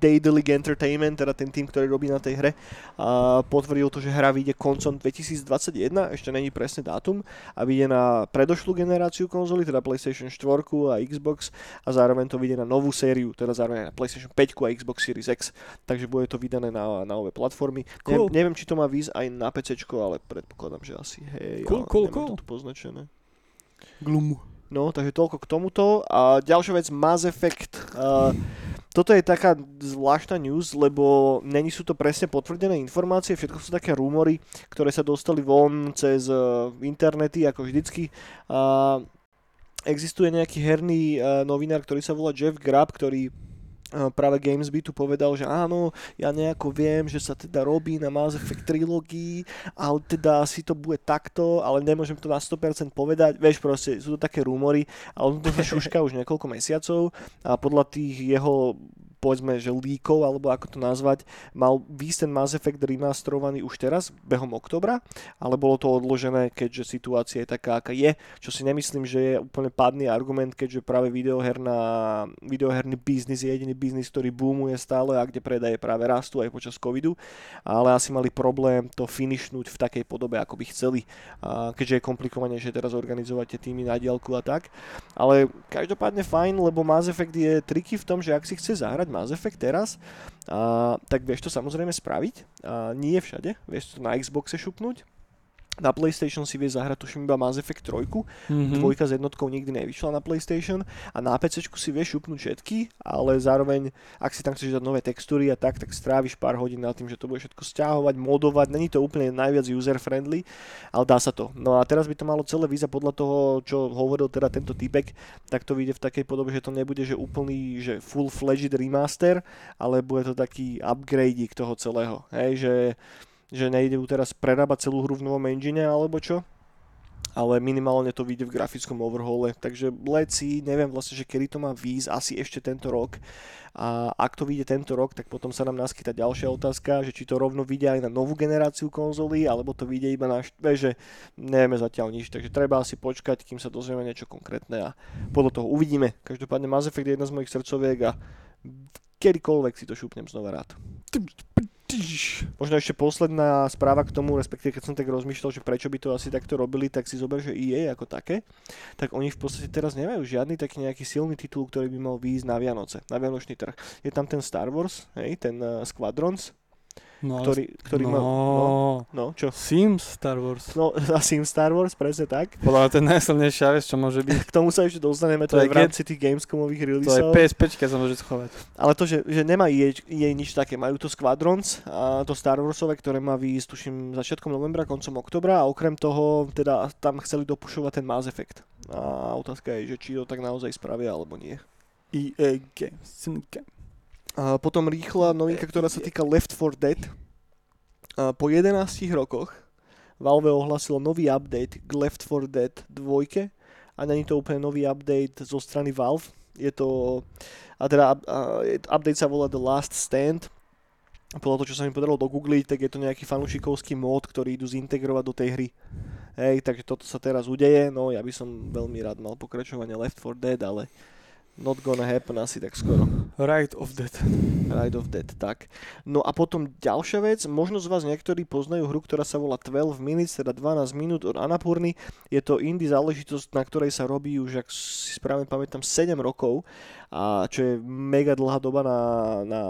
[SPEAKER 1] Daedalic Entertainment, teda ten tým, ktorý robí na tej hre, a potvrdil to, že hra vyjde koncom 2021, ešte není presne dátum, a vyjde na predošlú generáciu konzoly, teda PlayStation 4 a Xbox, a zároveň to vyjde na novú sériu, teda zároveň na PlayStation 5 a Xbox Series X, takže bude to vydané na, na nové platformy. Cool. Ne, neviem, či to má výsť aj na PC, ale predpokladám, že asi. Hej,
[SPEAKER 2] cool, cool, cool.
[SPEAKER 1] to tu poznačené.
[SPEAKER 2] Glum.
[SPEAKER 1] No, takže toľko k tomuto. A ďalšia vec, Mass Effect. Uh, toto je taká zvláštna news, lebo není sú to presne potvrdené informácie, všetko sú také rumory, ktoré sa dostali von cez uh, internety, ako vždycky. Uh, existuje nejaký herný uh, novinár, ktorý sa volá Jeff Grab, ktorý práve Gamesby tu povedal, že áno, ja nejako viem, že sa teda robí na Mass Effect trilógii, ale teda asi to bude takto, ale nemôžem to na 100% povedať. Vieš, proste sú to také rumory, ale on to šuška už niekoľko mesiacov a podľa tých jeho povedzme, že líkov, alebo ako to nazvať, mal výsť ten Mass Effect remasterovaný už teraz, behom oktobra, ale bolo to odložené, keďže situácia je taká, aká je, čo si nemyslím, že je úplne padný argument, keďže práve videoherná, videoherný biznis je jediný biznis, ktorý boomuje stále a kde predaje práve rastú aj počas covidu, ale asi mali problém to finishnúť v takej podobe, ako by chceli, keďže je komplikovanejšie teraz organizovať tie týmy na diálku a tak. Ale každopádne fajn, lebo Mass Effect je triky v tom, že ak si chce zahrať Mass Effect teraz, a, tak vieš to samozrejme spraviť. A, nie všade, vieš to na Xboxe šupnúť, na PlayStation si vie zahrať tuším iba Mass Effect 3, mm-hmm. dvojka s jednotkou nikdy nevyšla na PlayStation a na PC si vie šupnúť všetky, ale zároveň, ak si tam chceš dať nové textúry a tak, tak stráviš pár hodín na tým, že to bude všetko stiahovať, modovať, není to úplne najviac user-friendly, ale dá sa to. No a teraz by to malo celé víza podľa toho, čo hovoril teda tento typek, tak to vyjde v takej podobe, že to nebude že úplný, že full-fledged remaster, ale bude to taký upgrade toho celého. Hej, že že nejde teraz prerábať celú hru v novom engine alebo čo, ale minimálne to vyjde v grafickom overhaule, takže leci, neviem vlastne, že kedy to má výjsť, asi ešte tento rok. A ak to vyjde tento rok, tak potom sa nám naskyta ďalšia otázka, že či to rovno vyjde aj na novú generáciu konzoly, alebo to vyjde iba na, že nevieme zatiaľ nič, takže treba asi počkať, kým sa dozvieme niečo konkrétne a podľa toho uvidíme. Každopádne Mass Effect je jedna z mojich srdcoviek a kedykoľvek si to šupnem znova rád. Možno ešte posledná správa k tomu, respektíve keď som tak rozmýšľal, že prečo by to asi takto robili, tak si zober, že EA ako také, tak oni v podstate teraz nemajú žiadny taký nejaký silný titul, ktorý by mal výjsť na Vianoce, na Vianočný trh. Je tam ten Star Wars, hej, ten uh, Squadrons, No, ktorý, ktorý
[SPEAKER 2] no,
[SPEAKER 1] mal... No, no, čo?
[SPEAKER 2] Sims Star Wars.
[SPEAKER 1] No, a Sims Star Wars, presne tak.
[SPEAKER 2] Podľa to je najsilnejšia vec, čo môže byť.
[SPEAKER 1] K tomu sa ešte dostaneme, to, to je v rámci tých Gamescomových releaseov.
[SPEAKER 2] To je PSP, sa môže schovať.
[SPEAKER 1] Ale to, že, že nemá jej, jej nič také, majú to Squadrons, a to Star Warsové, ktoré má výjsť, tuším, začiatkom novembra, koncom oktobra a okrem toho, teda tam chceli dopušovať ten Mass Effect. A otázka je, že či to tak naozaj spravia, alebo nie.
[SPEAKER 2] EA Games.
[SPEAKER 1] A potom rýchla novinka, ktorá sa týka Left 4 Dead. Po 11 rokoch Valve ohlasilo nový update k Left 4 Dead 2 a není to úplne nový update zo strany Valve. Je to, a teda update sa volá The Last Stand. Podľa toho, čo sa mi podarilo dogoogliť, tak je to nejaký fanúšikovský mód, ktorý idú zintegrovať do tej hry. Hej, takže toto sa teraz udeje, no ja by som veľmi rád mal pokračovanie Left 4 Dead, ale Not gonna happen asi tak skoro.
[SPEAKER 2] Right of Dead.
[SPEAKER 1] Right of Dead, tak. No a potom ďalšia vec, možno z vás niektorí poznajú hru, ktorá sa volá 12 minutes, teda 12 minút od Anapurny. Je to indie záležitosť, na ktorej sa robí už, ak si správne pamätám, 7 rokov, a čo je mega dlhá doba na, na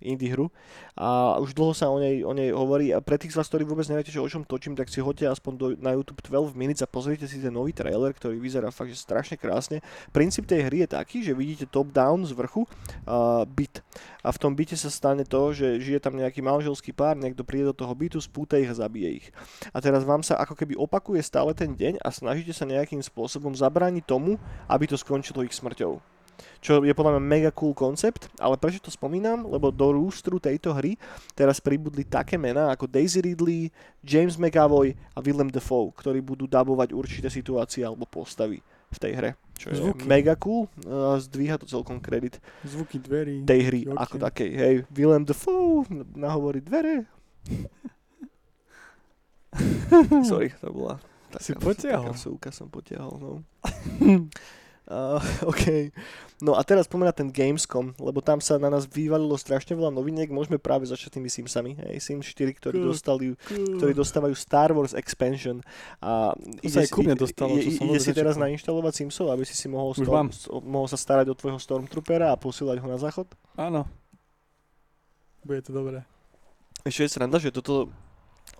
[SPEAKER 1] indie hru a už dlho sa o nej, o nej hovorí a pre tých z vás, ktorí vôbec neviete, že o čom točím, tak si hoďte aspoň do, na YouTube 12 minutes a pozrite si ten nový trailer, ktorý vyzerá fakt, že strašne krásne. Princíp tej hry je taký, že vidíte top-down z vrchu uh, byt a v tom byte sa stane to, že žije tam nejaký manželský pár, niekto príde do toho bytu, spúta ich a zabije ich. A teraz vám sa ako keby opakuje stále ten deň a snažíte sa nejakým spôsobom zabrániť tomu, aby to skončilo ich smrťou čo je podľa mňa mega cool koncept, ale prečo to spomínam? Lebo do rústru tejto hry teraz pribudli také mená ako Daisy Ridley, James McAvoy a Willem Dafoe, ktorí budú dabovať určité situácie alebo postavy v tej hre. Čo je Zvuky. mega cool, zdvíha to celkom kredit
[SPEAKER 2] Zvuky dverí.
[SPEAKER 1] Tej hry okay. ako takej. Hej, Willem Dafoe nahovorí dvere. Sorry, to bola
[SPEAKER 2] taká, si potiahol.
[SPEAKER 1] Taká som potiahol, no. Uh, OK. No a teraz pomená ten Gamescom, lebo tam sa na nás vyvalilo strašne veľa noviniek, môžeme práve začať tými Simsami. Hej, Sims 4, ktorí, dostali, ktorí dostávajú Star Wars Expansion. A
[SPEAKER 2] to ide, sa aj kúpne dostalo.
[SPEAKER 1] Ide, ide si teraz nainštalovať Simsov, aby si si mohol, storm, mohol sa starať o tvojho Stormtroopera a posílať ho na záchod?
[SPEAKER 2] Áno. Bude to dobré.
[SPEAKER 1] Ešte je sranda, že toto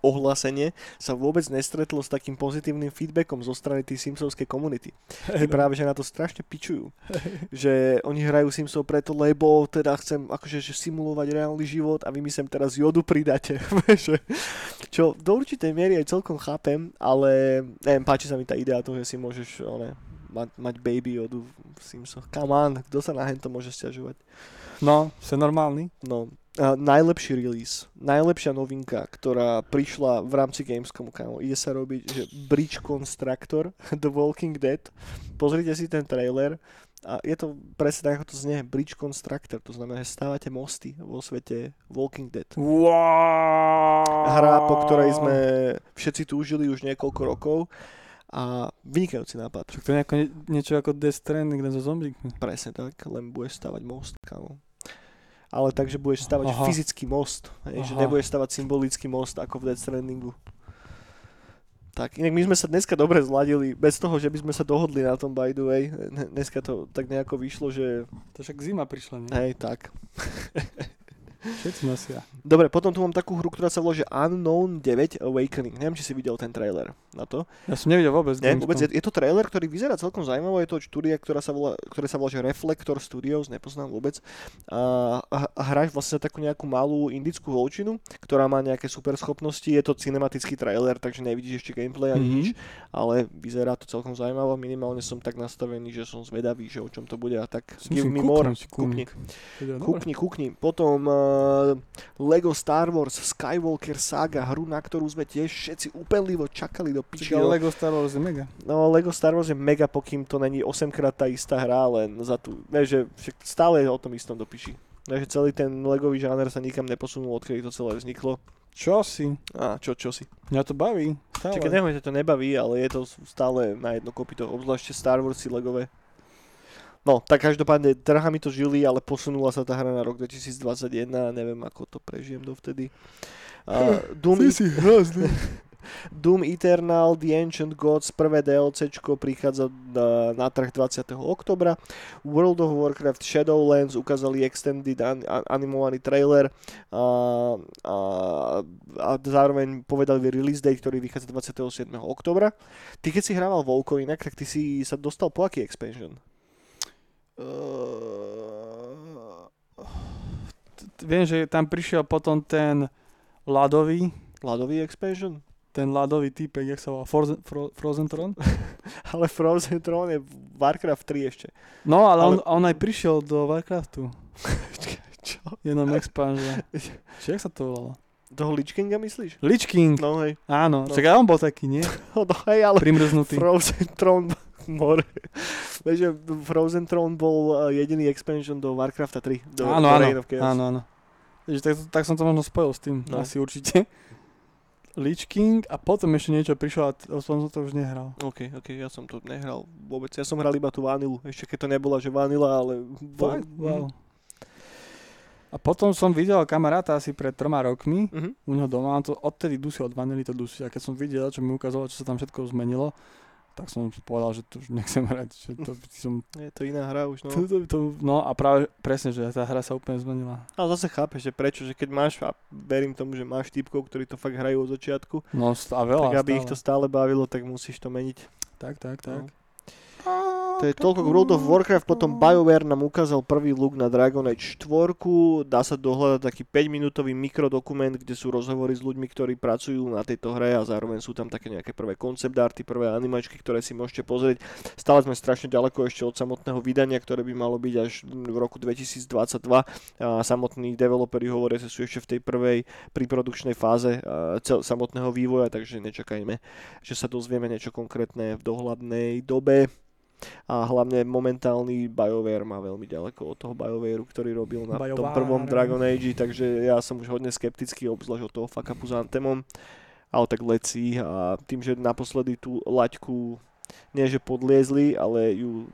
[SPEAKER 1] ohlásenie sa vôbec nestretlo s takým pozitívnym feedbackom zo strany tej Simsovskej komunity. Hey, no. práve, že na to strašne pičujú. Hey. Že oni hrajú Simsov preto, lebo teda chcem akože že simulovať reálny život a vy mi sem teraz jodu pridáte. Čo do určitej miery aj celkom chápem, ale neviem, páči sa mi tá idea toho, že si môžeš one, mať, mať baby jodu v Simsoch. Come on, kto sa na hento môže stiažovať?
[SPEAKER 2] No, sa normálny.
[SPEAKER 1] No, uh, najlepší release, najlepšia novinka, ktorá prišla v rámci Gamescomu, kámo. Ide sa robiť, že Bridge Constructor, The Walking Dead. Pozrite si ten trailer a je to presne ako to znie, Bridge Constructor, to znamená, že stávate mosty vo svete Walking Dead.
[SPEAKER 2] Wow.
[SPEAKER 1] Hra, po ktorej sme všetci túžili už niekoľko rokov a vynikajúci nápad.
[SPEAKER 2] Však to je nejako, niečo ako Death Stranding, so zombíkmi.
[SPEAKER 1] Presne tak, len budeš stavať most, kámo ale takže budeš stavať Aha. fyzický most, hej, že nebudeš stavať symbolický most ako v Death Strandingu. Tak, inak my sme sa dneska dobre zladili, bez toho, že by sme sa dohodli na tom, by the way. Dneska to tak nejako vyšlo, že...
[SPEAKER 2] To však zima prišla, nie?
[SPEAKER 1] Hej, tak.
[SPEAKER 2] Všetci nosia.
[SPEAKER 1] Dobre, potom tu mám takú hru, ktorá sa volá že Unknown 9 Awakening. Neviem, či si videl ten trailer na to.
[SPEAKER 2] Ja som nevidel vôbec.
[SPEAKER 1] Nie, vôbec je, je, to trailer, ktorý vyzerá celkom zaujímavé. Je to štúdia, ktorá sa volá, ktoré sa volá že Reflector Studios, nepoznám vôbec. A, a, a hráš vlastne takú nejakú malú indickú holčinu, ktorá má nejaké super schopnosti. Je to cinematický trailer, takže nevidíš ešte gameplay ani mm-hmm. nič, ale vyzerá to celkom zaujímavé. Minimálne som tak nastavený, že som zvedavý, že o čom to bude a tak give me more. Kúkni. Kúkni, kúkni. Potom uh, Lego Star Wars Skywalker Saga, hru, na ktorú sme tiež všetci úpenlivo čakali do piči.
[SPEAKER 2] Lego Star Wars je mega.
[SPEAKER 1] No, Lego Star Wars je mega, pokým to není 8 krát tá istá hra, len za tú, vieš, že stále je o tom istom do piči. Takže celý ten legový žáner sa nikam neposunul, odkedy to celé vzniklo.
[SPEAKER 2] Čo si?
[SPEAKER 1] A, čo, čo si?
[SPEAKER 2] Mňa to baví.
[SPEAKER 1] Čakaj, neviem, to nebaví, ale je to stále na jedno kopito, obzvlášte Star Wars legové. No, tak každopádne trhami to žili, ale posunula sa tá hra na rok 2021 a neviem, ako to prežijem dovtedy.
[SPEAKER 2] Uh, Doom, si hrozný.
[SPEAKER 1] Doom Eternal, The Ancient Gods, prvé DLCčko prichádza na, na trh 20. oktobra. World of Warcraft Shadowlands ukázali extended an, animovaný trailer a, a, a zároveň povedali release date, ktorý vychádza 27. oktobra. Ty keď si hrával Volko inak, tak ty si sa dostal po aký expansion?
[SPEAKER 2] Uh, viem, že tam prišiel potom ten ľadový.
[SPEAKER 1] Ľadový expansion?
[SPEAKER 2] Ten ľadový typek, jak sa volá? Frozen, Fro, Frozen Throne?
[SPEAKER 1] ale Frozen Throne je Warcraft 3 ešte.
[SPEAKER 2] No, ale, ale... On, on aj prišiel do Warcraftu.
[SPEAKER 1] Čo?
[SPEAKER 2] Jenom expansion. Či jak sa to volalo?
[SPEAKER 1] Toho Lich Kinga myslíš?
[SPEAKER 2] Lich King.
[SPEAKER 1] No hej.
[SPEAKER 2] Áno, no. čak on bol taký, nie?
[SPEAKER 1] No hej, ale
[SPEAKER 2] Primrznutý.
[SPEAKER 1] Frozen Throne more. Vieš, Frozen Throne bol eh, jediný expansion do Warcrafta 3. Do,
[SPEAKER 2] áno,
[SPEAKER 1] do
[SPEAKER 2] áno, áno, áno. Vieš, tak, tak som to možno spojil s tým, no. asi určite. Lich King a potom ešte niečo prišlo a som to už nehral.
[SPEAKER 1] OK, OK, ja som to nehral vôbec. Ja som hral iba tú vanilu, ešte keď to nebola, že vanila, ale...
[SPEAKER 2] Fakt? Wow. A potom som videl kamaráta asi pred troma rokmi uh-huh. u neho doma, on to odtedy dusí od vanily to dusí. A keď som videl, čo mi ukázalo, čo sa tam všetko zmenilo, tak som povedal, že to už nechcem hrať. Že to som...
[SPEAKER 1] Je to iná hra už, no.
[SPEAKER 2] To, to, to, no a práve presne, že tá hra sa úplne zmenila.
[SPEAKER 1] Ale zase chápeš, že prečo, že keď máš, a verím tomu, že máš typkov, ktorí to fakt hrajú od začiatku,
[SPEAKER 2] no, a veľa,
[SPEAKER 1] tak aby
[SPEAKER 2] stále.
[SPEAKER 1] ich to stále bavilo, tak musíš to meniť.
[SPEAKER 2] Tak, tak, tak. No.
[SPEAKER 1] To je toľko k World of Warcraft, potom BioWare nám ukázal prvý look na Dragon Age 4, dá sa dohľadať taký 5 minútový mikrodokument, kde sú rozhovory s ľuďmi, ktorí pracujú na tejto hre a zároveň sú tam také nejaké prvé koncept arty, prvé animačky, ktoré si môžete pozrieť. Stále sme strašne ďaleko ešte od samotného vydania, ktoré by malo byť až v roku 2022 a samotní developeri hovoria, že sú ešte v tej prvej priprodukčnej fáze cel- samotného vývoja, takže nečakajme, že sa dozvieme niečo konkrétne v dohľadnej dobe a hlavne momentálny BioWare má veľmi ďaleko od toho BioWareu, ktorý robil na BioWare. tom prvom Dragon Age, takže ja som už hodne skeptický, obzvlášť od toho fuck-upu s Anthemom, ale tak leci a tým, že naposledy tú laťku nie že podliezli, ale ju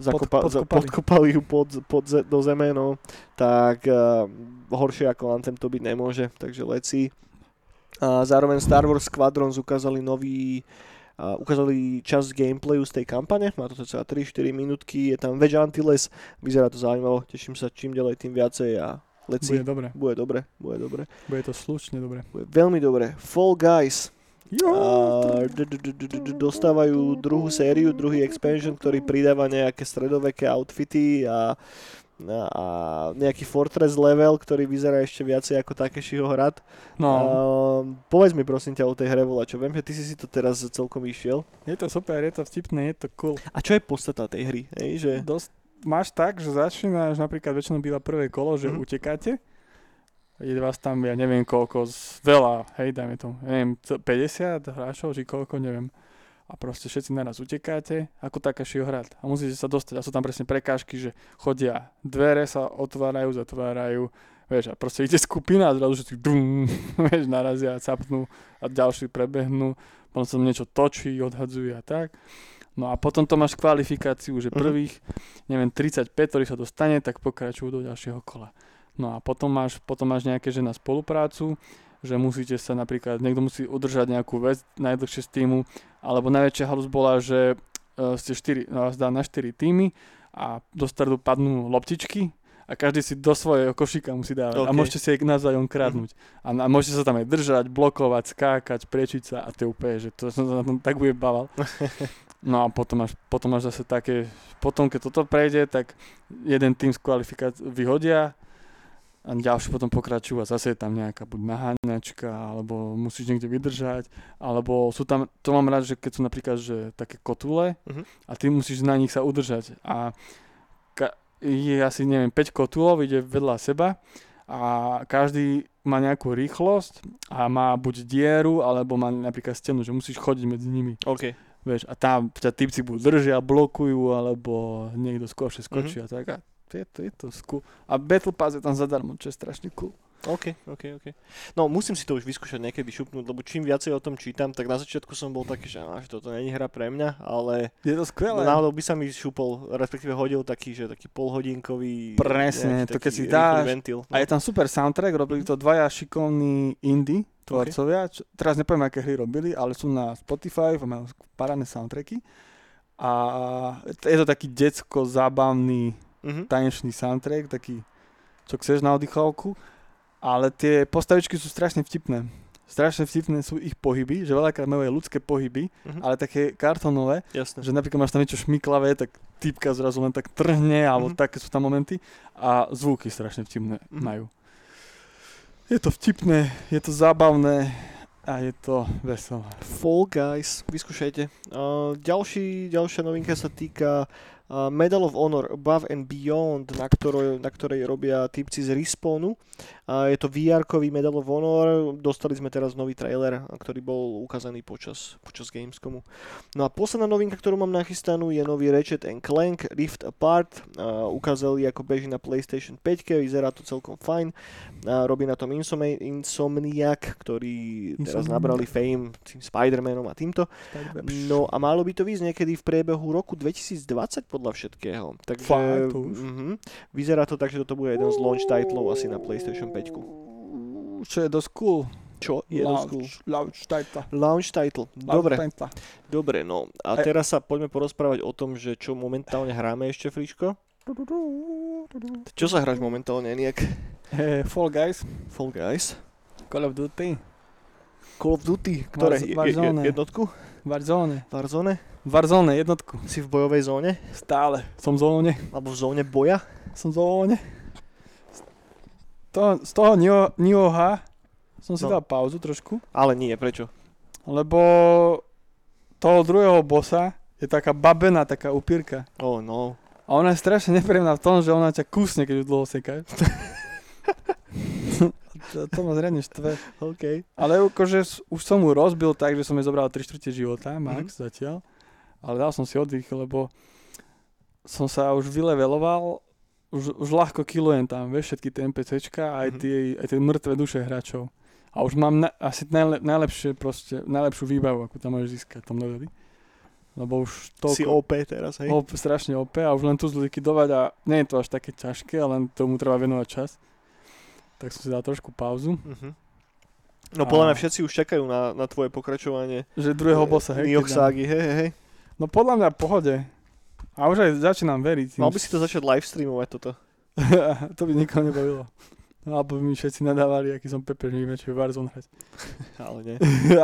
[SPEAKER 1] zakopa- pod, podkopali. podkopali ju pod, pod, do zeme, no, tak uh, horšie ako Anthem to byť nemôže, takže leci. A zároveň Star Wars Squadrons ukázali nový a ukázali časť gameplayu z tej kampane, má to cca 3-4 minútky, je tam Wedge Antilles, vyzerá to zaujímavo, teším sa čím ďalej tým viacej a leci.
[SPEAKER 2] Bude dobre.
[SPEAKER 1] Bude dobre, bude dobre.
[SPEAKER 2] Bude to slušne dobre.
[SPEAKER 1] Bude veľmi dobre. Fall Guys. Dostávajú druhú sériu, druhý expansion, ktorý pridáva nejaké stredoveké outfity a a nejaký Fortress level, ktorý vyzerá ešte viacej ako Takeshiho hrad.
[SPEAKER 2] No. A,
[SPEAKER 1] povedz mi prosím ťa o tej hre čo Viem, že ty si si to teraz celkom išiel.
[SPEAKER 2] Je to super, je to vtipné, je to cool.
[SPEAKER 1] A čo je podstata tej hry? Hej, že...
[SPEAKER 2] Dosť, máš tak, že začínaš, napríklad väčšinou býva prvé kolo, že mm-hmm. utekáte. Je vás tam, ja neviem koľko, z veľa, hej, dajme to, neviem, 50 hráčov, či koľko, neviem a proste všetci naraz utekáte, ako taká hrad. A musíte sa dostať. A sú tam presne prekážky, že chodia, dvere sa otvárajú, zatvárajú, vieš, a proste ide skupina a zrazu všetci dum, vieš, narazia, capnú a ďalší prebehnú, potom sa niečo točí, odhadzuje a tak. No a potom to máš kvalifikáciu, že mhm. prvých, neviem, 35, ktorý sa dostane, tak pokračujú do ďalšieho kola. No a potom máš, potom máš nejaké, že na spoluprácu, že musíte sa napríklad, niekto musí udržať nejakú vec najdlhšie z týmu, alebo najväčšia halus bola, že uh, ste 4, no, zdá na 4 týmy a do stredu padnú loptičky a každý si do svojho košíka musí dávať okay. a môžete si ich navzájom kradnúť. Mm. A, a môžete sa tam aj držať, blokovať, skákať, priečiť sa a to je úplne, že to som sa na tom tak bude bával. No a potom máš, potom máš zase také, potom keď toto prejde, tak jeden tým z kvalifikácií vyhodia, a ďalšie potom pokračujú a zase je tam nejaká buď naháňačka, alebo musíš niekde vydržať, alebo sú tam, to mám rád, že keď sú napríklad že také kotule uh-huh. a ty musíš na nich sa udržať a ka- je asi neviem 5 kotulov, ide vedľa seba a každý má nejakú rýchlosť a má buď dieru, alebo má napríklad stenu, že musíš chodiť medzi nimi.
[SPEAKER 1] Okay.
[SPEAKER 2] Vieš, a tam ťa typci buď držia, blokujú, alebo niekto skôr skočí uh-huh. a tak. A je to, je to cool. A Battle Pass je tam zadarmo, čo je strašne cool.
[SPEAKER 1] OK, OK, OK. No musím si to už vyskúšať niekedy šupnúť, lebo čím viacej o tom čítam, tak na začiatku som bol taký, že, že toto není hra pre mňa, ale...
[SPEAKER 2] Je to skvelé.
[SPEAKER 1] Náhodou by sa mi šupol, respektíve hodil taký, že taký polhodinkový...
[SPEAKER 2] Presne, to keď si dáš. Ventil, no. A je tam super soundtrack, robili to dvaja šikovní indie tvorcovia. Okay. Čo, teraz nepoviem, aké hry robili, ale sú na Spotify, majú parádne soundtracky. A je to taký detsko zábavný uh-huh. tanečný soundtrack, taký, čo chceš na oddychovku, ale tie postavičky sú strašne vtipné. Strašne vtipné sú ich pohyby, že veľakrát majú aj ľudské pohyby, uh-huh. ale také kartonové,
[SPEAKER 1] Jasne.
[SPEAKER 2] že napríklad máš tam niečo šmiklavé, tak typka zrazu len tak trhne, alebo uh-huh. také sú tam momenty a zvuky strašne vtipné uh-huh. majú. Je to vtipné, je to zábavné a je to veselé.
[SPEAKER 1] Fall Guys, vyskúšajte. Uh, ďalší, ďalšia novinka sa týka uh, Medal of Honor Above and Beyond, na, ktorej, na ktorej robia typci z Respawnu. Je to VR-kový Medal of Honor, dostali sme teraz nový trailer, ktorý bol ukázaný počas, počas Gamescomu. No a posledná novinka, ktorú mám nachystanú, je nový Ratchet Clank Rift Apart. Ukázali ako beží na PlayStation 5, vyzerá to celkom fajn. Robí na tom Insomniac, ktorý teraz nabrali fame tým Spider-Manom a týmto. No a malo by to výsť niekedy v priebehu roku 2020 podľa všetkého. Takže uh-huh, vyzerá to tak, že toto bude jeden z launch titlov asi na PlayStation 5.
[SPEAKER 2] Čo je dosť cool.
[SPEAKER 1] Čo je launch, cool?
[SPEAKER 2] Launch title.
[SPEAKER 1] Launch title. Dobre. Title. Dobre, no. A teraz sa poďme porozprávať o tom, že čo momentálne hráme ešte, Fričko. Čo sa hráš momentálne, nejak?
[SPEAKER 2] Hey, Fall Guys.
[SPEAKER 1] Fall Guys.
[SPEAKER 2] Call of Duty.
[SPEAKER 1] Call of Duty, ktoré? Warzone. Jednotku?
[SPEAKER 2] Warzone.
[SPEAKER 1] Warzone?
[SPEAKER 2] Warzone, jednotku.
[SPEAKER 1] Si v bojovej zóne?
[SPEAKER 2] Stále. Som v zóne.
[SPEAKER 1] Alebo v zóne boja?
[SPEAKER 2] Som v zóne. To, z toho Nioha som si no. dal pauzu trošku.
[SPEAKER 1] Ale nie, prečo?
[SPEAKER 2] Lebo toho druhého bossa je taká babená, taká upírka.
[SPEAKER 1] Oh no.
[SPEAKER 2] A ona je strašne nepríjemná v tom, že ona ťa kúsne, keď ju dlho sekajú. to, to ma zriadne štve.
[SPEAKER 1] Okay.
[SPEAKER 2] Ale akože už som mu rozbil tak, že som jej zobral 3 čtvrte života, max mm-hmm. zatiaľ. Ale dal som si oddych, lebo som sa už vyleveloval, už, už ľahko kilujem tam, vieš, všetky tie NPCčka aj, mm-hmm. tie, aj tie mŕtve duše hráčov. A už mám na, asi najle, najlepšie proste, najlepšiu výbavu, ako tam môžeš získať tom leveli. Lebo už
[SPEAKER 1] toľko... Si OP teraz, hej?
[SPEAKER 2] OP, strašne OP a už len tu zlikvidovať a nie je to až také ťažké, len tomu treba venovať čas tak som si dal trošku pauzu. Uh-huh.
[SPEAKER 1] No podľa mňa všetci už čakajú na, na tvoje pokračovanie.
[SPEAKER 2] Že druhého bossa, hej?
[SPEAKER 1] Nioxágy, hej, hej, hej.
[SPEAKER 2] No podľa mňa pohode. A už aj začínam veriť.
[SPEAKER 1] Mal by si to začať live streamovať toto.
[SPEAKER 2] to by nikoho nebavilo. No, alebo by mi všetci nadávali, aký som Pepe, že neviem, čo Warzone hrať.
[SPEAKER 1] ale nie.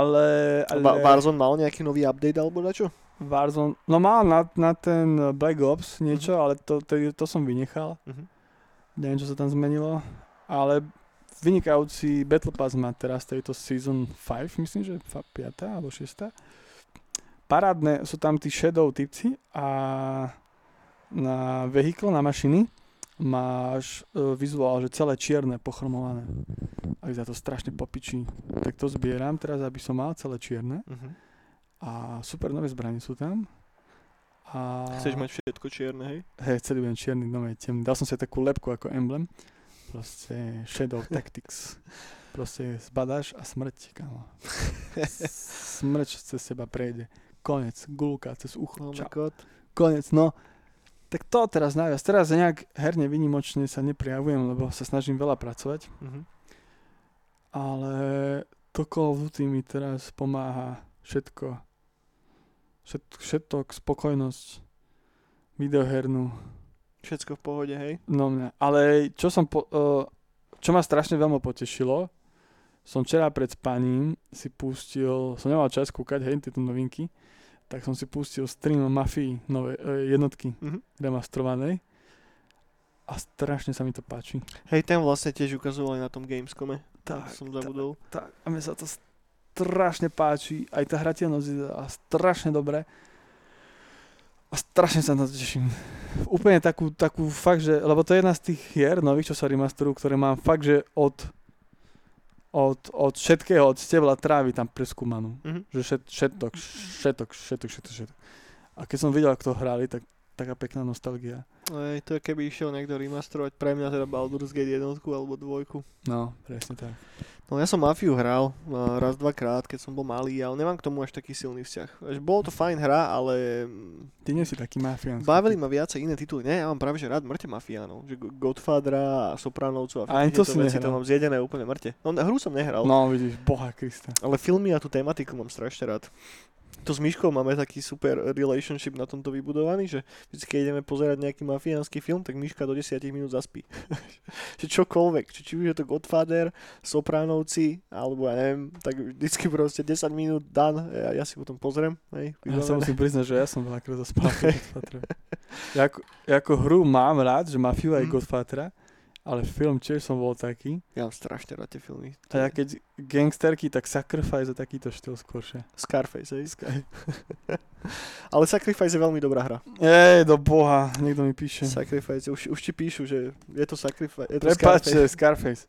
[SPEAKER 2] ale... ale...
[SPEAKER 1] Ba- Warzone mal nejaký nový update alebo na čo?
[SPEAKER 2] Warzone, no mal na, na ten Black Ops niečo, uh-huh. ale to, to, to som vynechal. Uh-huh neviem, čo sa tam zmenilo, ale vynikajúci Battle Pass má teraz tejto Season 5, myslím, že 5. alebo 6. Parádne sú tam tí shadow typci a na vehikl, na mašiny máš uh, vizuál, že celé čierne, pochromované. A za to strašne popičí. Tak to zbieram teraz, aby som mal celé čierne. Uh-huh. A super nové zbranie sú tam.
[SPEAKER 1] A... Chceš mať všetko čierne, hej?
[SPEAKER 2] Hej, celý budem čierny, no temný. Dal som si takú lepku ako emblem. Proste Shadow Tactics. Proste zbadáš a smrť, kámo. smrť cez seba prejde. Konec, gulka cez ucho.
[SPEAKER 1] Oh Čau.
[SPEAKER 2] Konec, no. Tak to teraz najviac. Teraz nejak herne vynimočne sa neprijavujem, lebo sa snažím veľa pracovať. Mm-hmm. Ale to Call of Duty mi teraz pomáha všetko Všet, všetok, spokojnosť, videohernú.
[SPEAKER 1] Všetko v pohode, hej?
[SPEAKER 2] No mňa. Ale čo som, po, uh, čo ma strašne veľmi potešilo, som včera pred spaním si pustil, som nemal čas kúkať, hej, tieto novinky, tak som si pustil stream Mafii nové, uh, jednotky mm-hmm. remastrovanej a strašne sa mi to páči.
[SPEAKER 1] Hej, ten vlastne tiež ukazovali na tom Gamescome. Tak, som zabudol.
[SPEAKER 2] Tak, tak, a mne sa to strašne páči, aj tá hrateľnosť je strašne dobré. A strašne sa na to teším. Úplne takú, takú fakt, že, lebo to je jedna z tých hier nových, čo sa remasterujú, ktoré mám fakt, že od od, od všetkého, od stebla trávy tam preskúmanú. Mm-hmm. Že všet, všetok, všetok, všetok, všetok, všetok. A keď som videl, ako to hrali, tak taká pekná nostalgia.
[SPEAKER 1] Ej, to je keby išiel niekto remasterovať pre mňa teda Baldur's Gate jednotku alebo dvojku.
[SPEAKER 2] No, presne tak.
[SPEAKER 1] No ja som Mafiu hral uh, raz, dvakrát, keď som bol malý, ale nemám k tomu až taký silný vzťah. Až bolo to fajn hra, ale...
[SPEAKER 2] Ty nie si taký mafián.
[SPEAKER 1] Bavili ma viacej iné tituly. Nie, ja mám práve že rád mŕte mafiánov. Že Godfathera a Sopranovcov
[SPEAKER 2] a
[SPEAKER 1] všetky
[SPEAKER 2] to si
[SPEAKER 1] veci to mám zjedené úplne mŕte. No hru som nehral.
[SPEAKER 2] No vidíš, boha Krista.
[SPEAKER 1] Ale filmy a tú tematiku mám strašne rád to s Myškou máme taký super relationship na tomto vybudovaný, že vždy, keď ideme pozerať nejaký mafiánsky film, tak Myška do 10 minút zaspí. že čokoľvek, či, či už je to Godfather, Sopránovci, alebo ja neviem, tak vždycky proste 10 minút dan, ja, ja si potom pozriem. Hej,
[SPEAKER 2] ja sa musím priznať, že ja som veľakrát zaspal ja, ako, ja ako hru mám rád, že Mafiu aj mm. Godfathera, ale film tiež som bol taký.
[SPEAKER 1] Ja mám strašne rád tie filmy.
[SPEAKER 2] A ja keď gangsterky, tak Sacrifice je takýto štýl skôršie.
[SPEAKER 1] Scarface, hej? Sky. ale Sacrifice je veľmi dobrá hra.
[SPEAKER 2] Ej, do boha, niekto mi píše.
[SPEAKER 1] Sacrifice, už, už ti píšu, že je to Sacrifice. Je to
[SPEAKER 2] Prepačte, Scarface.
[SPEAKER 1] Scarface.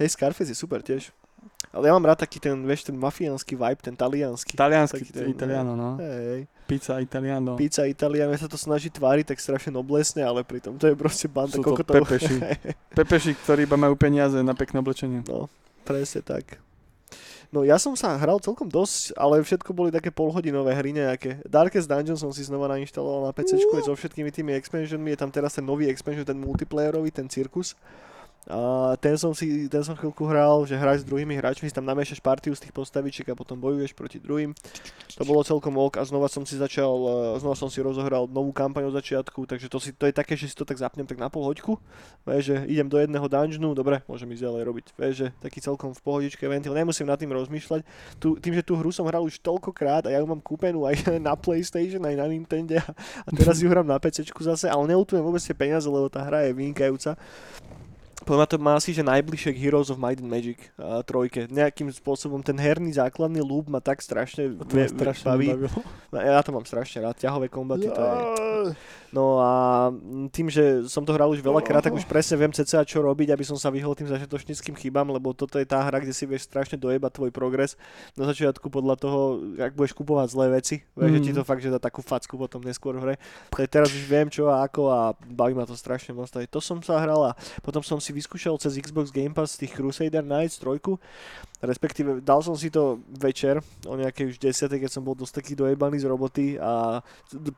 [SPEAKER 1] Hej, Scarface je super tiež. Ale ja mám rád taký ten, vieš, ten mafiánsky vibe, ten talianský.
[SPEAKER 2] Taliansky, ten, italiano, no.
[SPEAKER 1] Hej.
[SPEAKER 2] Pizza italiano.
[SPEAKER 1] Pizza italiano, sa to snaží tváriť tak strašne noblesne, ale pritom to je proste banda
[SPEAKER 2] Sú to
[SPEAKER 1] kokotov.
[SPEAKER 2] pepeši. pepeši, ktorí iba majú peniaze na pekné oblečenie.
[SPEAKER 1] No, presne tak. No ja som sa hral celkom dosť, ale všetko boli také polhodinové hry nejaké. Darkest Dungeon som si znova nainštaloval na PC uh. so všetkými tými expansionmi. Je tam teraz ten nový expansion, ten multiplayerový, ten cirkus. Ten som si, ten som chvíľku hral, že hráš s druhými hráčmi, si tam namiešaš partiu z tých postavičiek a potom bojuješ proti druhým. To bolo celkom ok a znova som si začal, e, znova som si rozohral novú kampaň od začiatku, takže to, si, to je také, že si to tak zapnem tak na pol hoďku. Že idem do jedného dungeonu, dobre, môžem ísť ďalej robiť. Vieš, že taký celkom v pohodičke ventil, nemusím nad tým rozmýšľať. Tu, tým, že tú hru som hral už toľkokrát a ja ju mám kúpenú aj na PlayStation, aj na Nintendo a teraz ju hrám na PC zase, ale neutujem vôbec tie peniaze, lebo tá hra je vynikajúca. Podľa to má asi, že najbližšie k Heroes of Might and Magic uh, trojke. Nejakým spôsobom ten herný základný loop ma tak strašne,
[SPEAKER 2] to ve, strašne baví.
[SPEAKER 1] Ja to mám strašne rád, ťahové kombaty, to je... No a tým, že som to hral už veľakrát, tak už presne viem cca čo robiť, aby som sa vyhol tým začiatočníckým chybám, lebo toto je tá hra, kde si vieš strašne dojebať tvoj progres. Na začiatku podľa toho, ak budeš kupovať zlé veci, mm. že ti to fakt, že dá takú facku potom neskôr v hre. Tak teraz už viem čo a ako a baví ma to strašne moc. To som sa hral a potom som si vyskúšal cez Xbox Game Pass tých Crusader Knights 3, respektíve dal som si to večer, o nejakej už 10, keď som bol dosť taký dojebaný z roboty a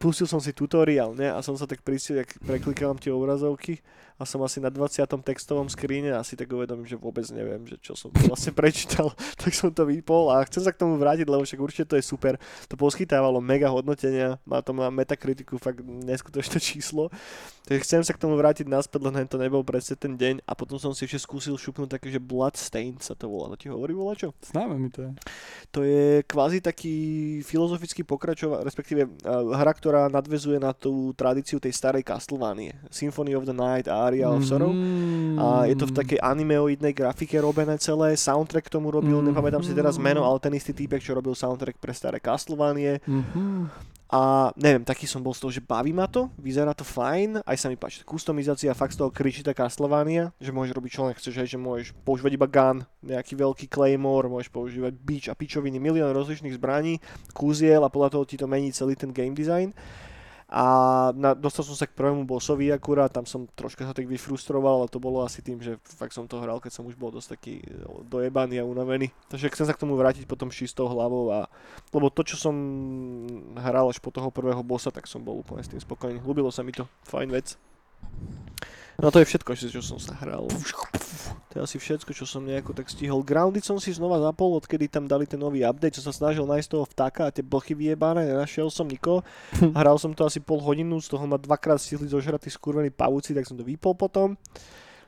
[SPEAKER 1] pustil som si tutoriál, ne, a som sa tak pristil, jak preklikám tie obrazovky a som asi na 20. textovom skríne a si tak uvedomím, že vôbec neviem, že čo som vlastne prečítal, tak som to vypol a chcem sa k tomu vrátiť, lebo však určite to je super. To poskytávalo mega hodnotenia, má to na metakritiku fakt neskutočné číslo. Takže chcem sa k tomu vrátiť naspäť, len to nebol presne ten deň a potom som si ešte skúsil šupnúť také, že Bloodstained sa to volá. To ti hovorí volá čo?
[SPEAKER 2] Známe mi to je.
[SPEAKER 1] To je kvázi taký filozofický pokračová, respektíve uh, hra, ktorá nadvezuje na tú tradíciu tej starej Castlevanie. Symphony of the Night a Aria of Sorrow. Mm. A je to v takej animeoidnej grafike robené celé. Soundtrack k tomu robil, mm. nepamätám si teraz meno, ale ten istý týpek, čo robil soundtrack pre staré Castlevanie. Mm-hmm. A neviem, taký som bol z toho, že baví ma to, vyzerá to fajn, aj sa mi páči kustomizácia, fakt z toho kričí taká Castlevania, že môžeš robiť čo len chceš, že môžeš používať iba gun, nejaký veľký claymore, môžeš používať bič a pičoviny, milión rozličných zbraní, kúziel a podľa toho ti to mení celý ten game design. A na, dostal som sa k prvému bossovi akurát, tam som troška sa tak vyfrustroval, ale to bolo asi tým, že fakt som to hral, keď som už bol dosť taký e, dojebaný a unavený. Takže chcem sa k tomu vrátiť potom čistou hlavou a lebo to, čo som hral až po toho prvého bossa, tak som bol úplne s tým spokojný. Ľúbilo sa mi to, fajn vec. No to je všetko, čo som sa hral. To je asi všetko, čo som nejako tak stihol. Grounded som si znova zapol, odkedy tam dali ten nový update, čo sa snažil nájsť toho vtáka a tie blchy vyjebané, nenašiel som nikoho. Hral som to asi pol hodinu, z toho ma dvakrát stihli zožratí skurvení pavúci, tak som to vypol potom.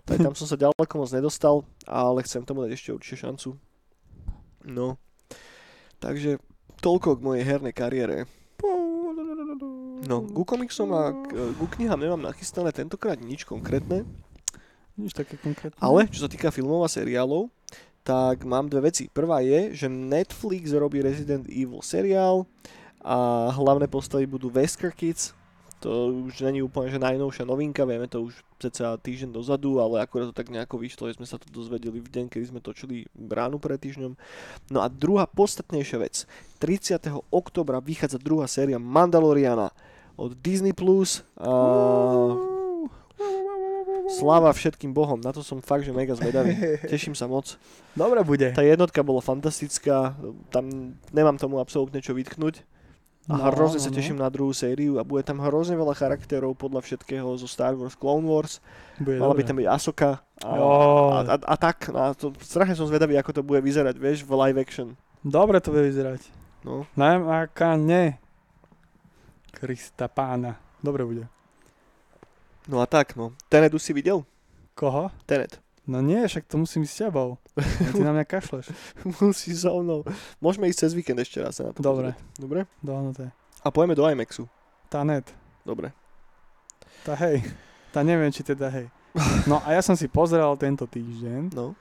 [SPEAKER 1] Tak tam som sa ďaleko moc nedostal, ale chcem tomu dať ešte určite šancu. No. Takže toľko k mojej hernej kariére. No, ku komiksom a ku knihám nemám nachystané tentokrát nič konkrétne.
[SPEAKER 2] Nič také konkrétne.
[SPEAKER 1] Ale, čo sa týka filmov a seriálov, tak mám dve veci. Prvá je, že Netflix robí Resident Evil seriál a hlavné postavy budú Wesker Kids, to už není úplne že najnovšia novinka, vieme to už cca týždeň dozadu, ale akurát to tak nejako vyšlo, že sme sa to dozvedeli v deň, kedy sme točili bránu pred týždňom. No a druhá podstatnejšia vec. 30. oktobra vychádza druhá séria Mandaloriana od Disney+. Plus. A... Sláva všetkým bohom, na to som fakt, že mega zvedavý. Teším sa moc.
[SPEAKER 2] Dobre bude.
[SPEAKER 1] Tá jednotka bola fantastická, tam nemám tomu absolútne čo vytknúť a no, hrozne no, sa no. teším no. na druhú sériu a bude tam hrozne veľa charakterov podľa všetkého zo Star Wars Clone Wars. Bude Mala by tam byť Asoka a, a, a, a tak. No a to, strašne som zvedavý, ako to bude vyzerať, vieš, v live action.
[SPEAKER 2] Dobre to bude vyzerať.
[SPEAKER 1] No.
[SPEAKER 2] Najmáka ne. Krista pána. Dobre bude.
[SPEAKER 1] No a tak, no. Tenet už si videl?
[SPEAKER 2] Koho?
[SPEAKER 1] Tenet.
[SPEAKER 2] No nie, však to musím ísť s tebou. Ty na mňa kašleš.
[SPEAKER 1] Musí so mnou. Môžeme ísť cez víkend ešte raz na to
[SPEAKER 2] Dobre.
[SPEAKER 1] Pozrieť. Dobre?
[SPEAKER 2] Dohnuté.
[SPEAKER 1] A pojeme do IMAXu.
[SPEAKER 2] Tá net.
[SPEAKER 1] Dobre.
[SPEAKER 2] Tá hej. Tá neviem, či teda hej. No a ja som si pozrel tento týždeň
[SPEAKER 1] No.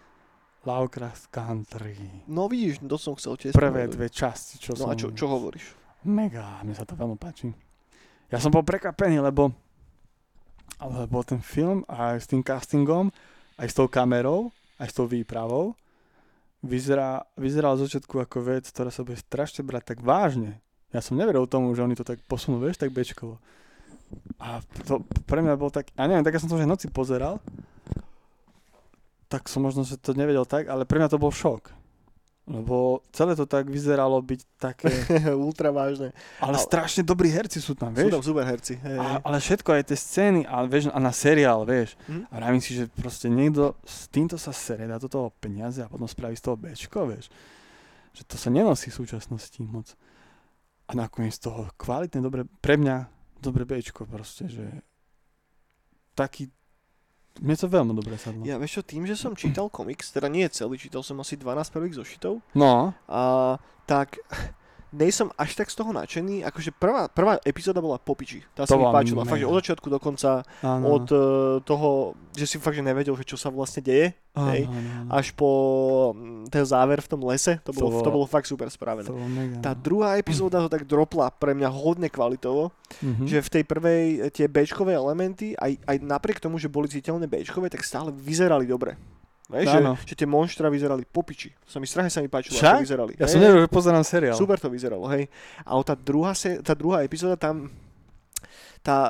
[SPEAKER 2] Lovecraft Country.
[SPEAKER 1] No vidíš, to som chcel tiež
[SPEAKER 2] Prvé dve časti, čo
[SPEAKER 1] No
[SPEAKER 2] som...
[SPEAKER 1] a čo, čo hovoríš?
[SPEAKER 2] Mega, mne sa to veľmi páči. Ja som bol prekvapený, lebo, lebo ten film aj s tým castingom, aj s tou kamerou, aj s tou výpravou vyzerá, vyzeral z začiatku ako vec, ktorá sa bude strašne brať tak vážne. Ja som neveril tomu, že oni to tak posunú, vieš, tak bečkovo. A to pre mňa bol tak, ja neviem, tak ja som to aj noci pozeral, tak som možno že to nevedel tak, ale pre mňa to bol šok. Lebo celé to tak vyzeralo byť také,
[SPEAKER 1] Ultra vážne.
[SPEAKER 2] ale
[SPEAKER 1] Ale-
[SPEAKER 2] strašne dobrí herci sú tam,
[SPEAKER 1] Sú
[SPEAKER 2] vieš.
[SPEAKER 1] tam super herci. Hej,
[SPEAKER 2] A, ale všetko, aj tie scény, a, vieš, a na seriál, vieš.
[SPEAKER 1] Mhm.
[SPEAKER 2] A vravím si, že proste niekto s týmto sa sere, dá do toho peniaze a potom spraví z toho bečko, vieš. Že to sa nenosí v súčasnosti moc. A nakoniec toho kvalitné, dobre, pre mňa dobre bečko proste, že taký, mne to veľmi dobre sadlo.
[SPEAKER 1] Ja vieš čo, tým, že som čítal komiks, teda nie celý, čítal som asi 12 prvých zošitov,
[SPEAKER 2] No,
[SPEAKER 1] a tak nejsom až tak z toho nadšený, akože prvá, prvá epizóda bola popiči, tá sa
[SPEAKER 2] To
[SPEAKER 1] mi
[SPEAKER 2] bola
[SPEAKER 1] páčila, fakt, že od začiatku do konca,
[SPEAKER 2] áno.
[SPEAKER 1] od uh, toho, že si fakt, že nevedel, že čo sa vlastne deje,
[SPEAKER 2] áno,
[SPEAKER 1] hej,
[SPEAKER 2] áno.
[SPEAKER 1] až po mm, ten záver v tom lese, to
[SPEAKER 2] To
[SPEAKER 1] bolo, to
[SPEAKER 2] bolo-
[SPEAKER 1] bolo fakt super spravené.
[SPEAKER 2] Bolo mega.
[SPEAKER 1] Tá
[SPEAKER 2] no.
[SPEAKER 1] druhá epizóda to tak dropla pre mňa hodne kvalitovo,
[SPEAKER 2] Mhm.
[SPEAKER 1] že v tej prvej e, tie Bčkové elementy, aj, aj napriek tomu, že boli citeľné Bčkové, tak stále vyzerali dobre. Vieš, že, že tie monštra vyzerali popiči. To sa mi strašne sa mi páčilo,
[SPEAKER 2] Však?
[SPEAKER 1] ako vyzerali.
[SPEAKER 2] Ja
[SPEAKER 1] Hej,
[SPEAKER 2] som nevedel, že pozerám seriál.
[SPEAKER 1] Super to vyzeralo, hej. A tá druhá, se, tá druhá epizóda tam, tá,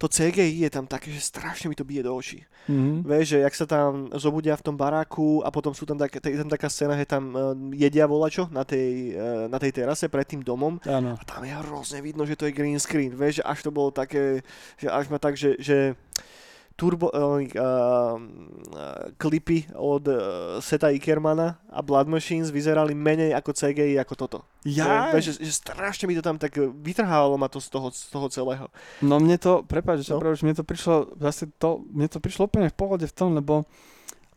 [SPEAKER 1] to CGI je tam také, že strašne mi to bije do očí.
[SPEAKER 2] Mhm.
[SPEAKER 1] Vieš, že jak sa tam zobudia v tom baráku a potom sú tam, tak, je tam taká scéna, že tam uh, jedia volačo na tej, uh, na tej terase pred tým domom
[SPEAKER 2] Áno.
[SPEAKER 1] a tam je hrozne vidno, že to je green screen, vieš, že až to bolo také, že až ma tak, že, že turbo, uh, uh, klipy od uh, Seta Ikermana a Blood Machines vyzerali menej ako CGI ako toto.
[SPEAKER 2] Ja?
[SPEAKER 1] Vieš, že, že strašne mi to tam tak vytrhávalo ma to z toho, z toho celého.
[SPEAKER 2] No mne to, prepáč,
[SPEAKER 1] No.
[SPEAKER 2] no. mne to prišlo, zase to, mne to prišlo úplne v pohode v tom, lebo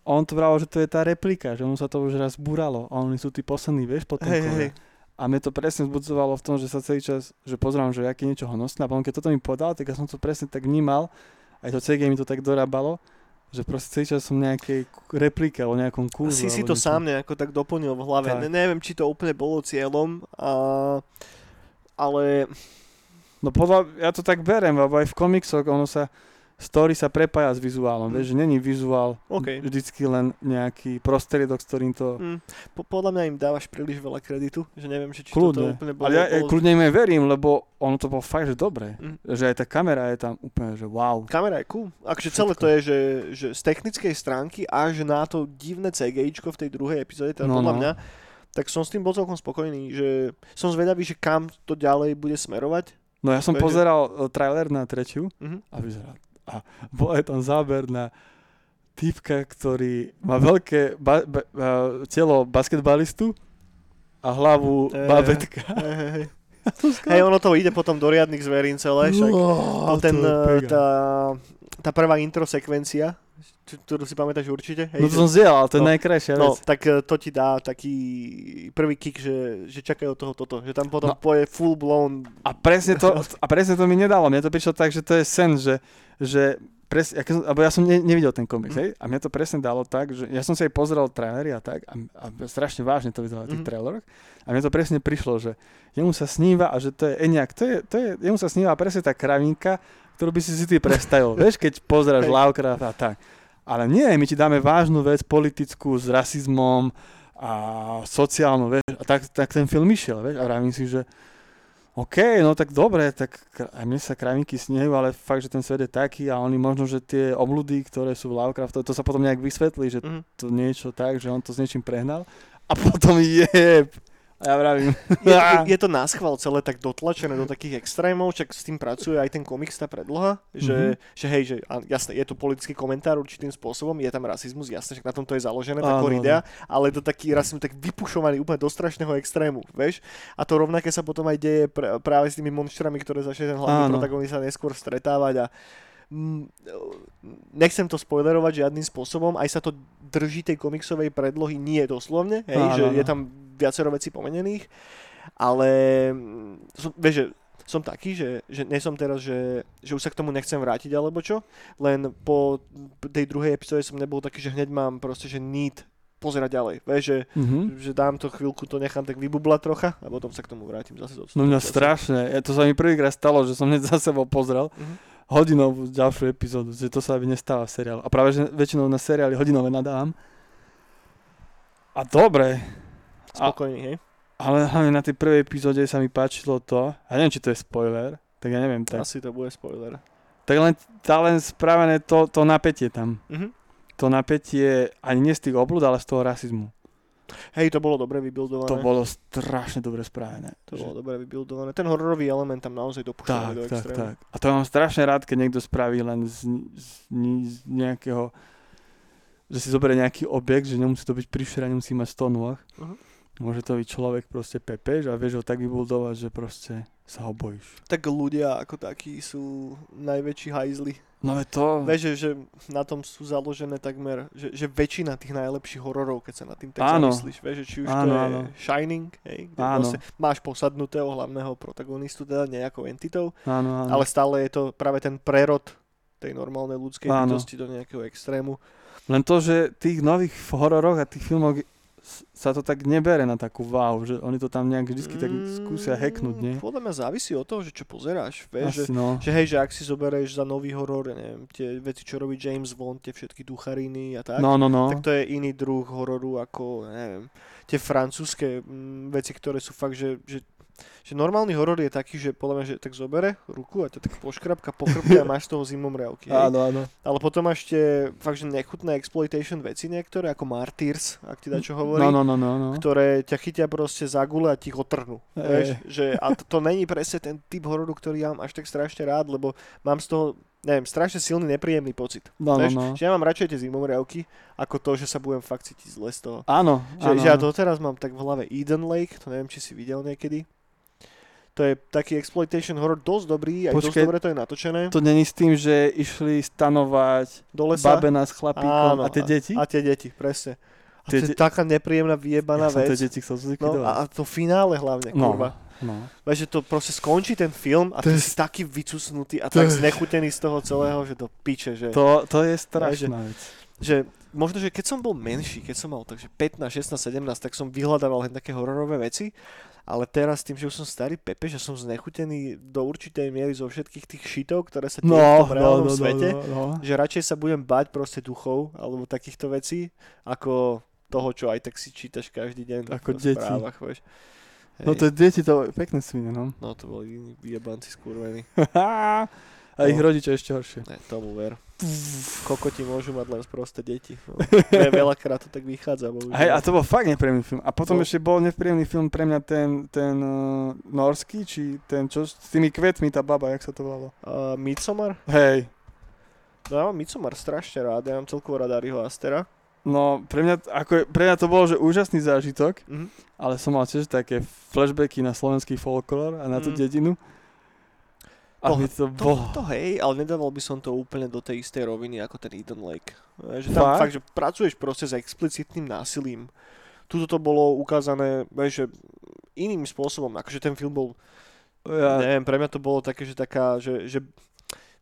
[SPEAKER 2] on to vral, že to je tá replika, že mu sa to už raz búralo a oni sú tí poslední, vieš, potom
[SPEAKER 1] Hej, hej, hej.
[SPEAKER 2] A mne to presne vzbudzovalo v tom, že sa celý čas, že pozerám, že aký niečo honosné a potom keď toto mi podal, tak ja som to presne tak vnímal, aj to CG mi to tak dorábalo, že proste celý čas som nejakej replike o nejakom kurzu.
[SPEAKER 1] Si si to
[SPEAKER 2] niečo.
[SPEAKER 1] sám nejako tak doplnil v hlave.
[SPEAKER 2] Tak.
[SPEAKER 1] Ne, neviem, či to úplne bolo cieľom, a, ale
[SPEAKER 2] No podľa, ja to tak berem, lebo aj v komiksoch ono sa, story sa prepája s vizuálom,
[SPEAKER 1] Mm.
[SPEAKER 2] vieš, že není vizuál
[SPEAKER 1] OK.
[SPEAKER 2] vždycky len nejaký prostriedok, s ktorým to...
[SPEAKER 1] Hm, po, podľa mňa im dávaš príliš veľa kreditu, že neviem, že či
[SPEAKER 2] Kľudne.
[SPEAKER 1] toto úplne bolo...
[SPEAKER 2] Ale ja,
[SPEAKER 1] bolo...
[SPEAKER 2] kľudne im aj verím, lebo ono to bolo fakt, že dobré.
[SPEAKER 1] Mm.
[SPEAKER 2] Že aj tá kamera je tam úplne, že wow.
[SPEAKER 1] Kamera je cool. Akože celé
[SPEAKER 2] Všetko.
[SPEAKER 1] to je, že, že z technickej stránky až na to divné CGIčko v tej druhej epizóde, teda
[SPEAKER 2] No,
[SPEAKER 1] podľa
[SPEAKER 2] no.
[SPEAKER 1] mňa, tak som s tým bol celkom spokojný, že som zvedavý, že kam to ďalej bude smerovať.
[SPEAKER 2] No ja som
[SPEAKER 1] Takže-
[SPEAKER 2] pozeral e, trailer na tretiu
[SPEAKER 1] Mhm.
[SPEAKER 2] a vyzeral. A bol aj tam záber na typka, ktorý má veľké ba- ba- ba- telo basketbalistu a hlavu
[SPEAKER 1] Eh.
[SPEAKER 2] babetka.
[SPEAKER 1] Hej, hej, hej. Hej, ono to ide potom do riadnych zverín celé, však. No, ten,
[SPEAKER 2] je mega.
[SPEAKER 1] tá, tá prvá intro sekvencia, ktorú si pamätáš určite. Hej,
[SPEAKER 2] No to som zdieľal, to je
[SPEAKER 1] no,
[SPEAKER 2] najkrajšia
[SPEAKER 1] No,
[SPEAKER 2] vec.
[SPEAKER 1] tak eh, to ti dá taký prvý kick, že, že čakajú od toho toto, že tam potom
[SPEAKER 2] No.
[SPEAKER 1] poje full blown
[SPEAKER 2] A presne to, a presne to mi nedalo. Mne to prišlo tak, že to je sen, že, že pres, ja, alebo ja som ne, nevidel ten komiks, hej? A mne to presne dalo tak, že ja som si aj pozrel trailery a tak a, a strašne vážne to vyzeralo v tých
[SPEAKER 1] Mhm.
[SPEAKER 2] traileroch. A mne to presne prišlo, že jemu sa sníva a že to je Eniak, to je, to je, jemu sa sníva presne tá kravinka, ktorú by si si ty predstavil, vieš, keď pozráš. Lovecraft a tak. Ale nie, my ti dáme vážnu vec politickú s rasizmom a sociálnu, vieš, a tak, tak ten film išiel, vieš, a vravím si, že OK, no tak dobre, tak aj mne sa kravinky snejú, ale fakt, že ten svet je taký a oni možno, že tie obľudy, ktoré sú v Lovecraft, to, to sa potom nejak vysvetlí, že
[SPEAKER 1] Mhm.
[SPEAKER 2] to niečo tak, že on to s niečím prehnal a potom jeb. A ja vravím,
[SPEAKER 1] Je, je, je to náschval celé tak dotlačené do takých extrémov, čak s tým pracuje aj ten komiks, tá predloha, že,
[SPEAKER 2] Mhm.
[SPEAKER 1] že hej, že a, jasné, je to politický komentár určitým spôsobom, je tam rasizmus, jasné, že na tom to je založené, tá koridea, ale je to taký rasizmus tak vypušovaný úplne do strašného extrému, vieš? A to rovnaké sa potom aj deje pr- práve s tými monštrami, ktoré začne ten hlavný
[SPEAKER 2] Áno.
[SPEAKER 1] protagonista neskôr stretávať a mm, nechcem to spoilerovať žiadnym spôsobom, aj sa to drží tej komiksovej predlohy nie doslovne, hej,
[SPEAKER 2] Áno,
[SPEAKER 1] že
[SPEAKER 2] áno.
[SPEAKER 1] je tam viacero vecí pomenených, ale mm, som, vieš, že som taký, že, že nie som teraz, že, že už sa k tomu nechcem vrátiť alebo čo, len po tej druhej epizóde som nebol taký, že hneď mám proste, že need pozerať ďalej. Vieš, že, mm-hmm. že dám to chvíľku, to nechám tak vybublať trocha a potom sa k tomu vrátim zase. Do
[SPEAKER 2] no mňa strašne. Ja, to sa mi prvýkrát stalo, že som hneď za sebou pozrel. Mm-hmm. Hodinovú ďalšiu epizódu, že to sa mi nestáva v seriálu. A práve, že väčšinou na seriály hodinové nadávam. A dobre.
[SPEAKER 1] Spokojný, hej?
[SPEAKER 2] Ale hlavne na tej prvej epizóde sa mi páčilo to, ja neviem, či to je spoiler, tak ja neviem. Tak,
[SPEAKER 1] Asi to bude spoiler.
[SPEAKER 2] Tak len, tá len spravené to, to napätie tam. Mm-hmm to napätie ani nie z tých oblúd, ale z toho rasizmu.
[SPEAKER 1] Hej, to bolo dobre vybildované.
[SPEAKER 2] To bolo strašne dobre spravené.
[SPEAKER 1] To že... bolo dobre vybildované. Ten hororový element tam naozaj dopúšťali do extrému. Tak, tak.
[SPEAKER 2] A to mám strašne rád, keď niekto spraví len z, z, z nejakého že si zoberie nejaký objekt, že nemusí to byť prišera, nemusí mať 100 nôh. Uh-huh. Môže to byť človek proste pepež a vieš ho tak vybudovať, že proste sa ho bojíš.
[SPEAKER 1] Tak ľudia ako takí sú najväčší hajzli.
[SPEAKER 2] No je to...
[SPEAKER 1] Vieš, že, na tom sú založené takmer, že, že väčšina tých najlepších hororov, keď sa na tým tak áno. zamyslíš, vieš, že či už áno, to je áno. Shining, hej, kde áno. máš posadnutého hlavného protagonistu, teda nejakou entitou, áno, áno. ale stále je to práve ten prerod tej normálnej ľudskej bytosti do nejakého extrému.
[SPEAKER 2] Len to, že tých nových hororoch a tých filmoch sa to tak nebere na takú wow, že oni to tam nejak vždy tak skúsia hacknúť, nie?
[SPEAKER 1] Podľa mňa závisí od toho, že čo pozeráš, vieš, že, no. že hej, že ak si zoberieš za nový horor, neviem, tie veci, čo robí James Bond, tie všetky duchariny a tak,
[SPEAKER 2] no, no, no.
[SPEAKER 1] tak to je iný druh hororu ako, neviem, tie francúzske m, veci, ktoré sú fakt, že, že že normálny horor je taký, že podľa mňa, že tak zobere ruku a ťa tak poškrapka po a máš z toho zimom reálky.
[SPEAKER 2] Áno, áno.
[SPEAKER 1] Ale potom máš tie fakt, že nechutné exploitation veci niektoré, ako Martyrs, ak ti dá čo hovorí.
[SPEAKER 2] No, no, no, no, no.
[SPEAKER 1] Ktoré ťa chytia proste za gule a ti ich otrhnú. Vieš, že, a to, to není presne ten typ hororu, ktorý ja mám až tak strašne rád, lebo mám z toho neviem, strašne silný nepríjemný pocit.
[SPEAKER 2] No, no, no.
[SPEAKER 1] Že ja mám radšej tie zimomriavky, ako to, že sa budem fakt cítiť zle z toho.
[SPEAKER 2] Áno,
[SPEAKER 1] že,
[SPEAKER 2] áno.
[SPEAKER 1] Že ja doteraz mám tak v hlave Eden Lake, to neviem, či si videl niekedy. To je taký exploitation horror dosť dobrý, aj Počkej, dosť dobre to je natočené.
[SPEAKER 2] To není s tým, že išli stanovať Do lesa? babena s chlapíkom Áno, a tie deti?
[SPEAKER 1] A, a tie deti, presne. A to je taká nepríjemná vyjebaná
[SPEAKER 2] ja
[SPEAKER 1] vec.
[SPEAKER 2] Tie deti chcel
[SPEAKER 1] no, a to finále hlavne, no, kurva. No. Veď, že to proste skončí ten film a to ty si taký vycusnutý a tak znechutený z toho celého, že to piče. Že,
[SPEAKER 2] to, to je strašná vec.
[SPEAKER 1] Že možno, že keď som bol menší, keď som mal takže 15, 16, 17, tak som vyhľadával len také hororové veci ale teraz tým, že už som starý Pepe, že som znechutený do určitej miery zo všetkých tých šitov, ktoré sa dejú no, v tom no, reálnom no, no, svete, no, no, no. že radšej sa budem bať proste duchov alebo takýchto vecí, ako toho, čo aj tak si čítaš každý deň
[SPEAKER 2] ako v
[SPEAKER 1] správach, vieš.
[SPEAKER 2] No to deti, to pekné svine, no.
[SPEAKER 1] No to boli vyjebanci skurvení.
[SPEAKER 2] A ich no. rodičia ešte horšie.
[SPEAKER 1] Ne, tomu ver. Kokoti môžu mať len proste deti. No. Veľakrát to tak vychádza. Bohužiaľ.
[SPEAKER 2] Hej, a to bol fakt nepríjemný film. A potom no. ešte bol nepríjemný film pre mňa ten, ten uh, norský, či ten čo, s tými kvetmi, tá baba, jak sa to volalo?
[SPEAKER 1] Uh, Midsommar?
[SPEAKER 2] Hej.
[SPEAKER 1] No ja mám Midsommar strašne rád, ja mám celkovo rád Ariho Astera.
[SPEAKER 2] No, pre mňa, ako, pre mňa to bolo, že úžasný zážitok, mm-hmm. ale som mal tiež také flashbacky na slovenský folklór a na tú mm. Dedinu.
[SPEAKER 1] To, to, to, to hej, ale nedával by som to úplne do tej istej roviny ako ten Eden Lake. Že tam fakt, fakt že pracuješ proste s explicitným násilím. Tuto to bolo ukázané, že iným spôsobom, akože ten film bol, ja. neviem, pre mňa to bolo také, že taká, že, že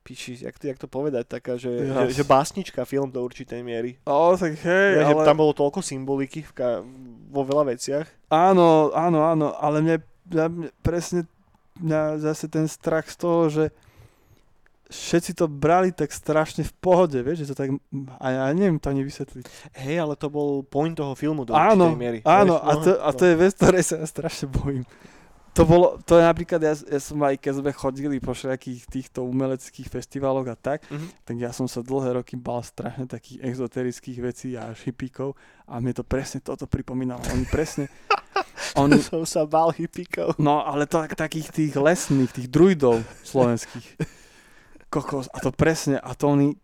[SPEAKER 1] piči, jak, jak to povedať, taká, že, ja. že, že básnička film do určitej miery.
[SPEAKER 2] O, tak hej,
[SPEAKER 1] ja, ale... Tam bolo toľko symboliky v ka- vo veľa veciach.
[SPEAKER 2] Áno, áno, áno, ale mne, mne presne mňa zase ten strach z toho, že všetci to brali tak strašne v pohode, vieš, že to tak, a ja neviem to ani vysvetliť.
[SPEAKER 1] Hej, ale to bol point toho filmu do
[SPEAKER 2] áno,
[SPEAKER 1] miery.
[SPEAKER 2] Áno, vieš, a, to, a to je vec, ktorej sa strašne bojím. To bolo, to je napríklad, ja, ja som aj keď sme chodili po všetkých týchto umeleckých festivaloch a tak, mm-hmm. tak ja som sa dlhé roky bal strašne takých exoterických vecí a šipíkov a mne to presne toto pripomínalo. Oni presne,
[SPEAKER 1] On, som sa bal hippíkov.
[SPEAKER 2] No, ale to takých tých lesných, tých druidov slovenských. Kokos, a to presne, a to oni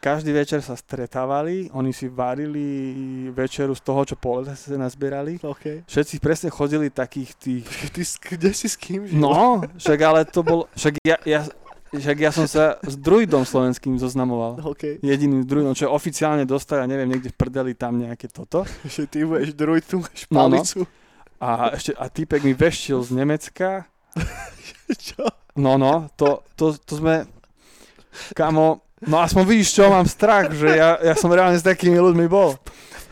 [SPEAKER 2] každý večer sa stretávali, oni si varili večeru z toho, čo po lese nazbierali.
[SPEAKER 1] Okay.
[SPEAKER 2] Všetci presne chodili takých tých...
[SPEAKER 1] Ty, kde si s kým žil?
[SPEAKER 2] No, však ale to bol... Však ja, ja, však ja som sa s druidom slovenským zoznamoval.
[SPEAKER 1] Okay.
[SPEAKER 2] Jediným druidom, čo oficiálne dostal, ja neviem, niekde v prdeli tam nejaké toto.
[SPEAKER 1] Že ty budeš druid, tu máš palicu. No, no.
[SPEAKER 2] A, ešte, a týpek mi veštil z Nemecka
[SPEAKER 1] Čo?
[SPEAKER 2] No, no, to, to, to sme... Kamo, no aspoň vidíš, čo mám strach, že ja, ja som reálne s takými ľuďmi bol.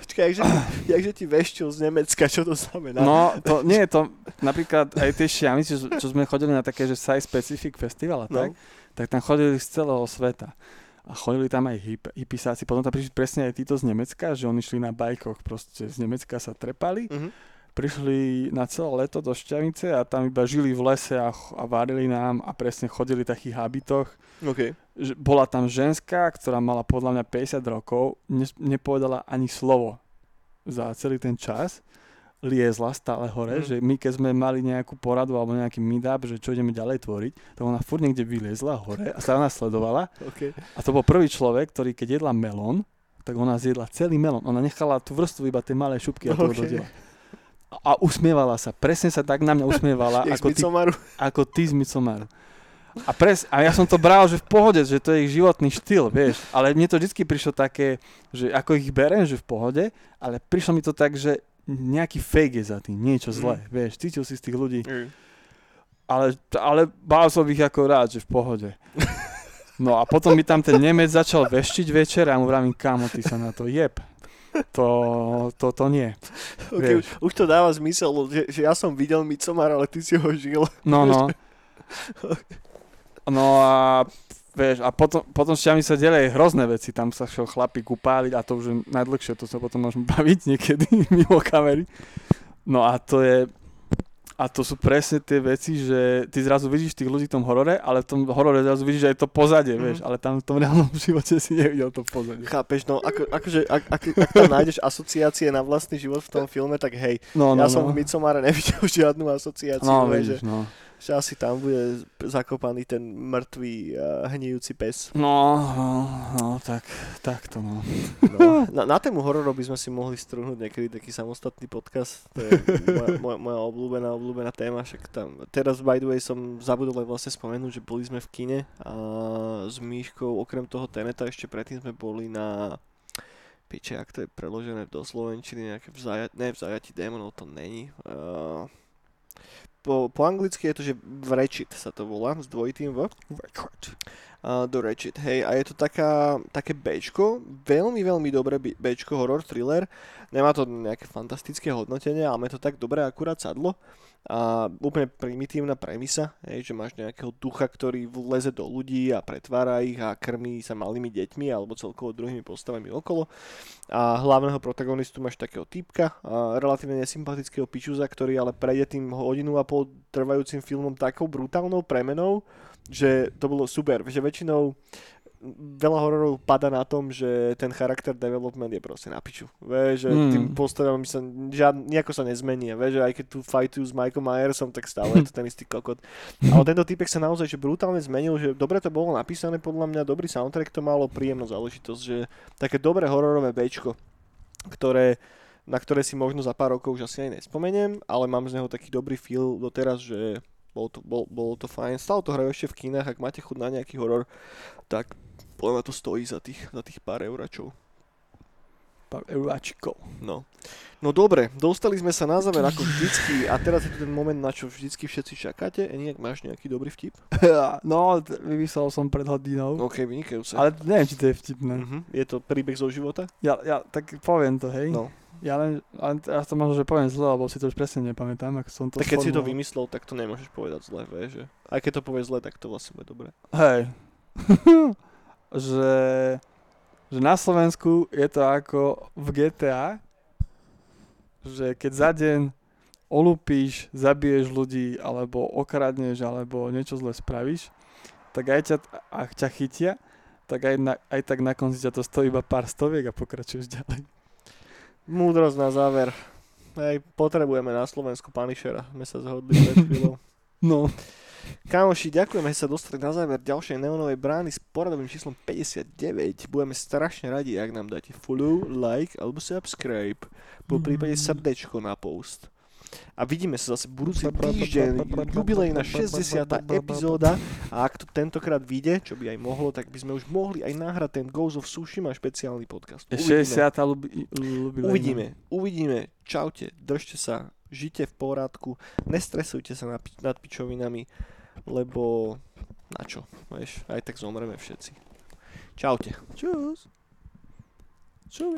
[SPEAKER 1] Počkaj, jakže, jakže ti veštil z Nemecka, čo to znamená?
[SPEAKER 2] No, to nie to, napríklad aj tie šiamici, čo, čo sme chodili na také, že site specific festival a tak, no. tak tam chodili z celého sveta. A chodili tam aj hip, hipisáci, potom tam prišli presne aj títo z Nemecka, že oni šli na bajkoch, proste z Nemecka sa trepali. Uh-huh prišli na celé leto do Šťavnice a tam iba žili v lese a, a varili nám a presne chodili v takých habitoch.
[SPEAKER 1] Okay.
[SPEAKER 2] Bola tam ženská, ktorá mala podľa mňa 50 rokov, ne, nepovedala ani slovo za celý ten čas. Liezla stále hore, mm. že my keď sme mali nejakú poradu alebo nejaký meetup, že čo ideme ďalej tvoriť, tak ona furt niekde vyliezla hore a sa nás sledovala.
[SPEAKER 1] Okay.
[SPEAKER 2] A to bol prvý človek, ktorý keď jedla melón, tak ona zjedla celý melón. Ona nechala tú vrstvu iba tie malé šupky a to okay a usmievala sa. Presne sa tak na mňa usmievala.
[SPEAKER 1] ako, ty,
[SPEAKER 2] ako ty z Micomaru. A, pres, a ja som to bral, že v pohode, že to je ich životný štýl, vieš. Ale mne to vždy prišlo také, že ako ich berem, že v pohode, ale prišlo mi to tak, že nejaký fake je za tým, niečo zlé, mm. vieš. Cítil si z tých ľudí. Mm. Ale, ale bál som ich ako rád, že v pohode. No a potom mi tam ten Nemec začal veštiť večer a mu vravím, kamo, ty sa na to jeb to, to, to nie.
[SPEAKER 1] Okay, už, už to dáva zmysel, že, že ja som videl Micomar, ale ty si ho žil.
[SPEAKER 2] No, no. No a vieš, a potom, potom s sa delej hrozné veci, tam sa šiel chlapík upáliť a to už je najdlhšie, to sa potom môžeme baviť niekedy mimo kamery. No a to je, a to sú presne tie veci, že ty zrazu vidíš tých ľudí v tom horore, ale v tom horore zrazu vidíš aj to pozadie, mm. vieš, ale tam v tom reálnom živote si nevidel to pozadie.
[SPEAKER 1] Chápeš, no ako, akože ak, ak, ak tam nájdeš asociácie na vlastný život v tom filme, tak hej, no, no, ja no. som v Midsommare nevidel žiadnu asociáciu.
[SPEAKER 2] No, vidíš, no
[SPEAKER 1] že asi tam bude zakopaný ten mŕtvý uh, hnijúci pes.
[SPEAKER 2] No, no, no tak, tak to no.
[SPEAKER 1] no na, na tému hororov by sme si mohli strúhnuť niekedy taký samostatný podcast. To je moja, moja, moja obľúbená, obľúbená téma. Však tam, teraz by the way som zabudol aj vlastne spomenúť, že boli sme v kine a s Míškou, okrem toho Teneta ešte predtým sme boli na piče, ak to je preložené do Slovenčiny, nejaké vzajat, ne, vzajati démonov to není. Uh, po, po anglicky je to, že Wretched sa to volá, s dvojitým V. Uh, do Ratchet, hej, a je to taká, také Bčko, veľmi, veľmi dobré Bčko, horror, thriller, nemá to nejaké fantastické hodnotenie, ale to tak dobre akurát sadlo a úplne primitívna premisa, hej, že máš nejakého ducha, ktorý vleze do ľudí a pretvára ich a krmí sa malými deťmi alebo celkovo druhými postavami okolo. A hlavného protagonistu máš takého typka, relatívne nesympatického pičuza, ktorý ale prejde tým hodinu a pol trvajúcim filmom takou brutálnou premenou, že to bolo super, že väčšinou veľa hororov pada na tom, že ten charakter development je proste na piču. Vieš, že mm. tým postavami sa žiad, nejako sa nezmení. Vieš, že aj keď tu fightujú s Michael Myersom, tak stále je to ten istý kokot. Ale tento typek sa naozaj že brutálne zmenil, že dobre to bolo napísané podľa mňa, dobrý soundtrack to malo, príjemnú záležitosť, že také dobré hororové bečko, ktoré na ktoré si možno za pár rokov už asi aj nespomeniem, ale mám z neho taký dobrý feel doteraz, že bolo to, bol, bolo to fajn. Stále to hrajú ešte v kinách, ak máte chuť na nejaký horor, tak podľa to stojí za tých, za tých pár euračov.
[SPEAKER 2] Pár euráčikov.
[SPEAKER 1] No. No dobre, dostali sme sa na záver ako vždycky a teraz je tu ten moment, na čo vždycky všetci čakáte. Eniak, máš nejaký dobrý vtip?
[SPEAKER 2] no, vymyslel som pred hodinou.
[SPEAKER 1] Ok, vynikajúce.
[SPEAKER 2] Ale neviem, či to je vtipné.
[SPEAKER 1] Uh-huh. Je to príbeh zo života?
[SPEAKER 2] Ja, ja tak poviem to, hej.
[SPEAKER 1] No.
[SPEAKER 2] Ja len, len ja to možno, že poviem zle, lebo si to už presne nepamätám, ako som to
[SPEAKER 1] Tak keď si to vymyslel, tak to nemôžeš povedať zle, vieš, že? Aj keď to povieš zle, tak to vlastne bude dobre.
[SPEAKER 2] Hej. že, že na Slovensku je to ako v GTA, že keď za deň olúpíš, zabiješ ľudí, alebo okradneš, alebo niečo zle spravíš, tak aj ťa, ak ťa chytia, tak aj, na, aj tak na konci ťa to stojí iba pár stoviek a pokračuješ ďalej.
[SPEAKER 1] Múdrosť na záver. Hej, potrebujeme na Slovensku Panišera. My sa zhodli pred chvíľou.
[SPEAKER 2] No.
[SPEAKER 1] Kámoši, ďakujeme, že sa dostali na záver ďalšej neonovej brány s poradovým číslom 59. Budeme strašne radi, ak nám dáte follow, like alebo subscribe. Po prípade mm. srdečko na post a vidíme sa zase budúci týždeň, jubilejná 60. epizóda a ak to tentokrát vyjde, čo by aj mohlo, tak by sme už mohli aj nahrať ten Ghost of Tsushima špeciálny podcast.
[SPEAKER 2] Uvidíme. 60.
[SPEAKER 1] Uvidíme, uvidíme. Čaute, držte sa žite v poriadku, nestresujte sa nad, nad pičovinami, lebo na čo, vieš, aj tak zomreme všetci. Čaute.
[SPEAKER 2] Čus. Čus.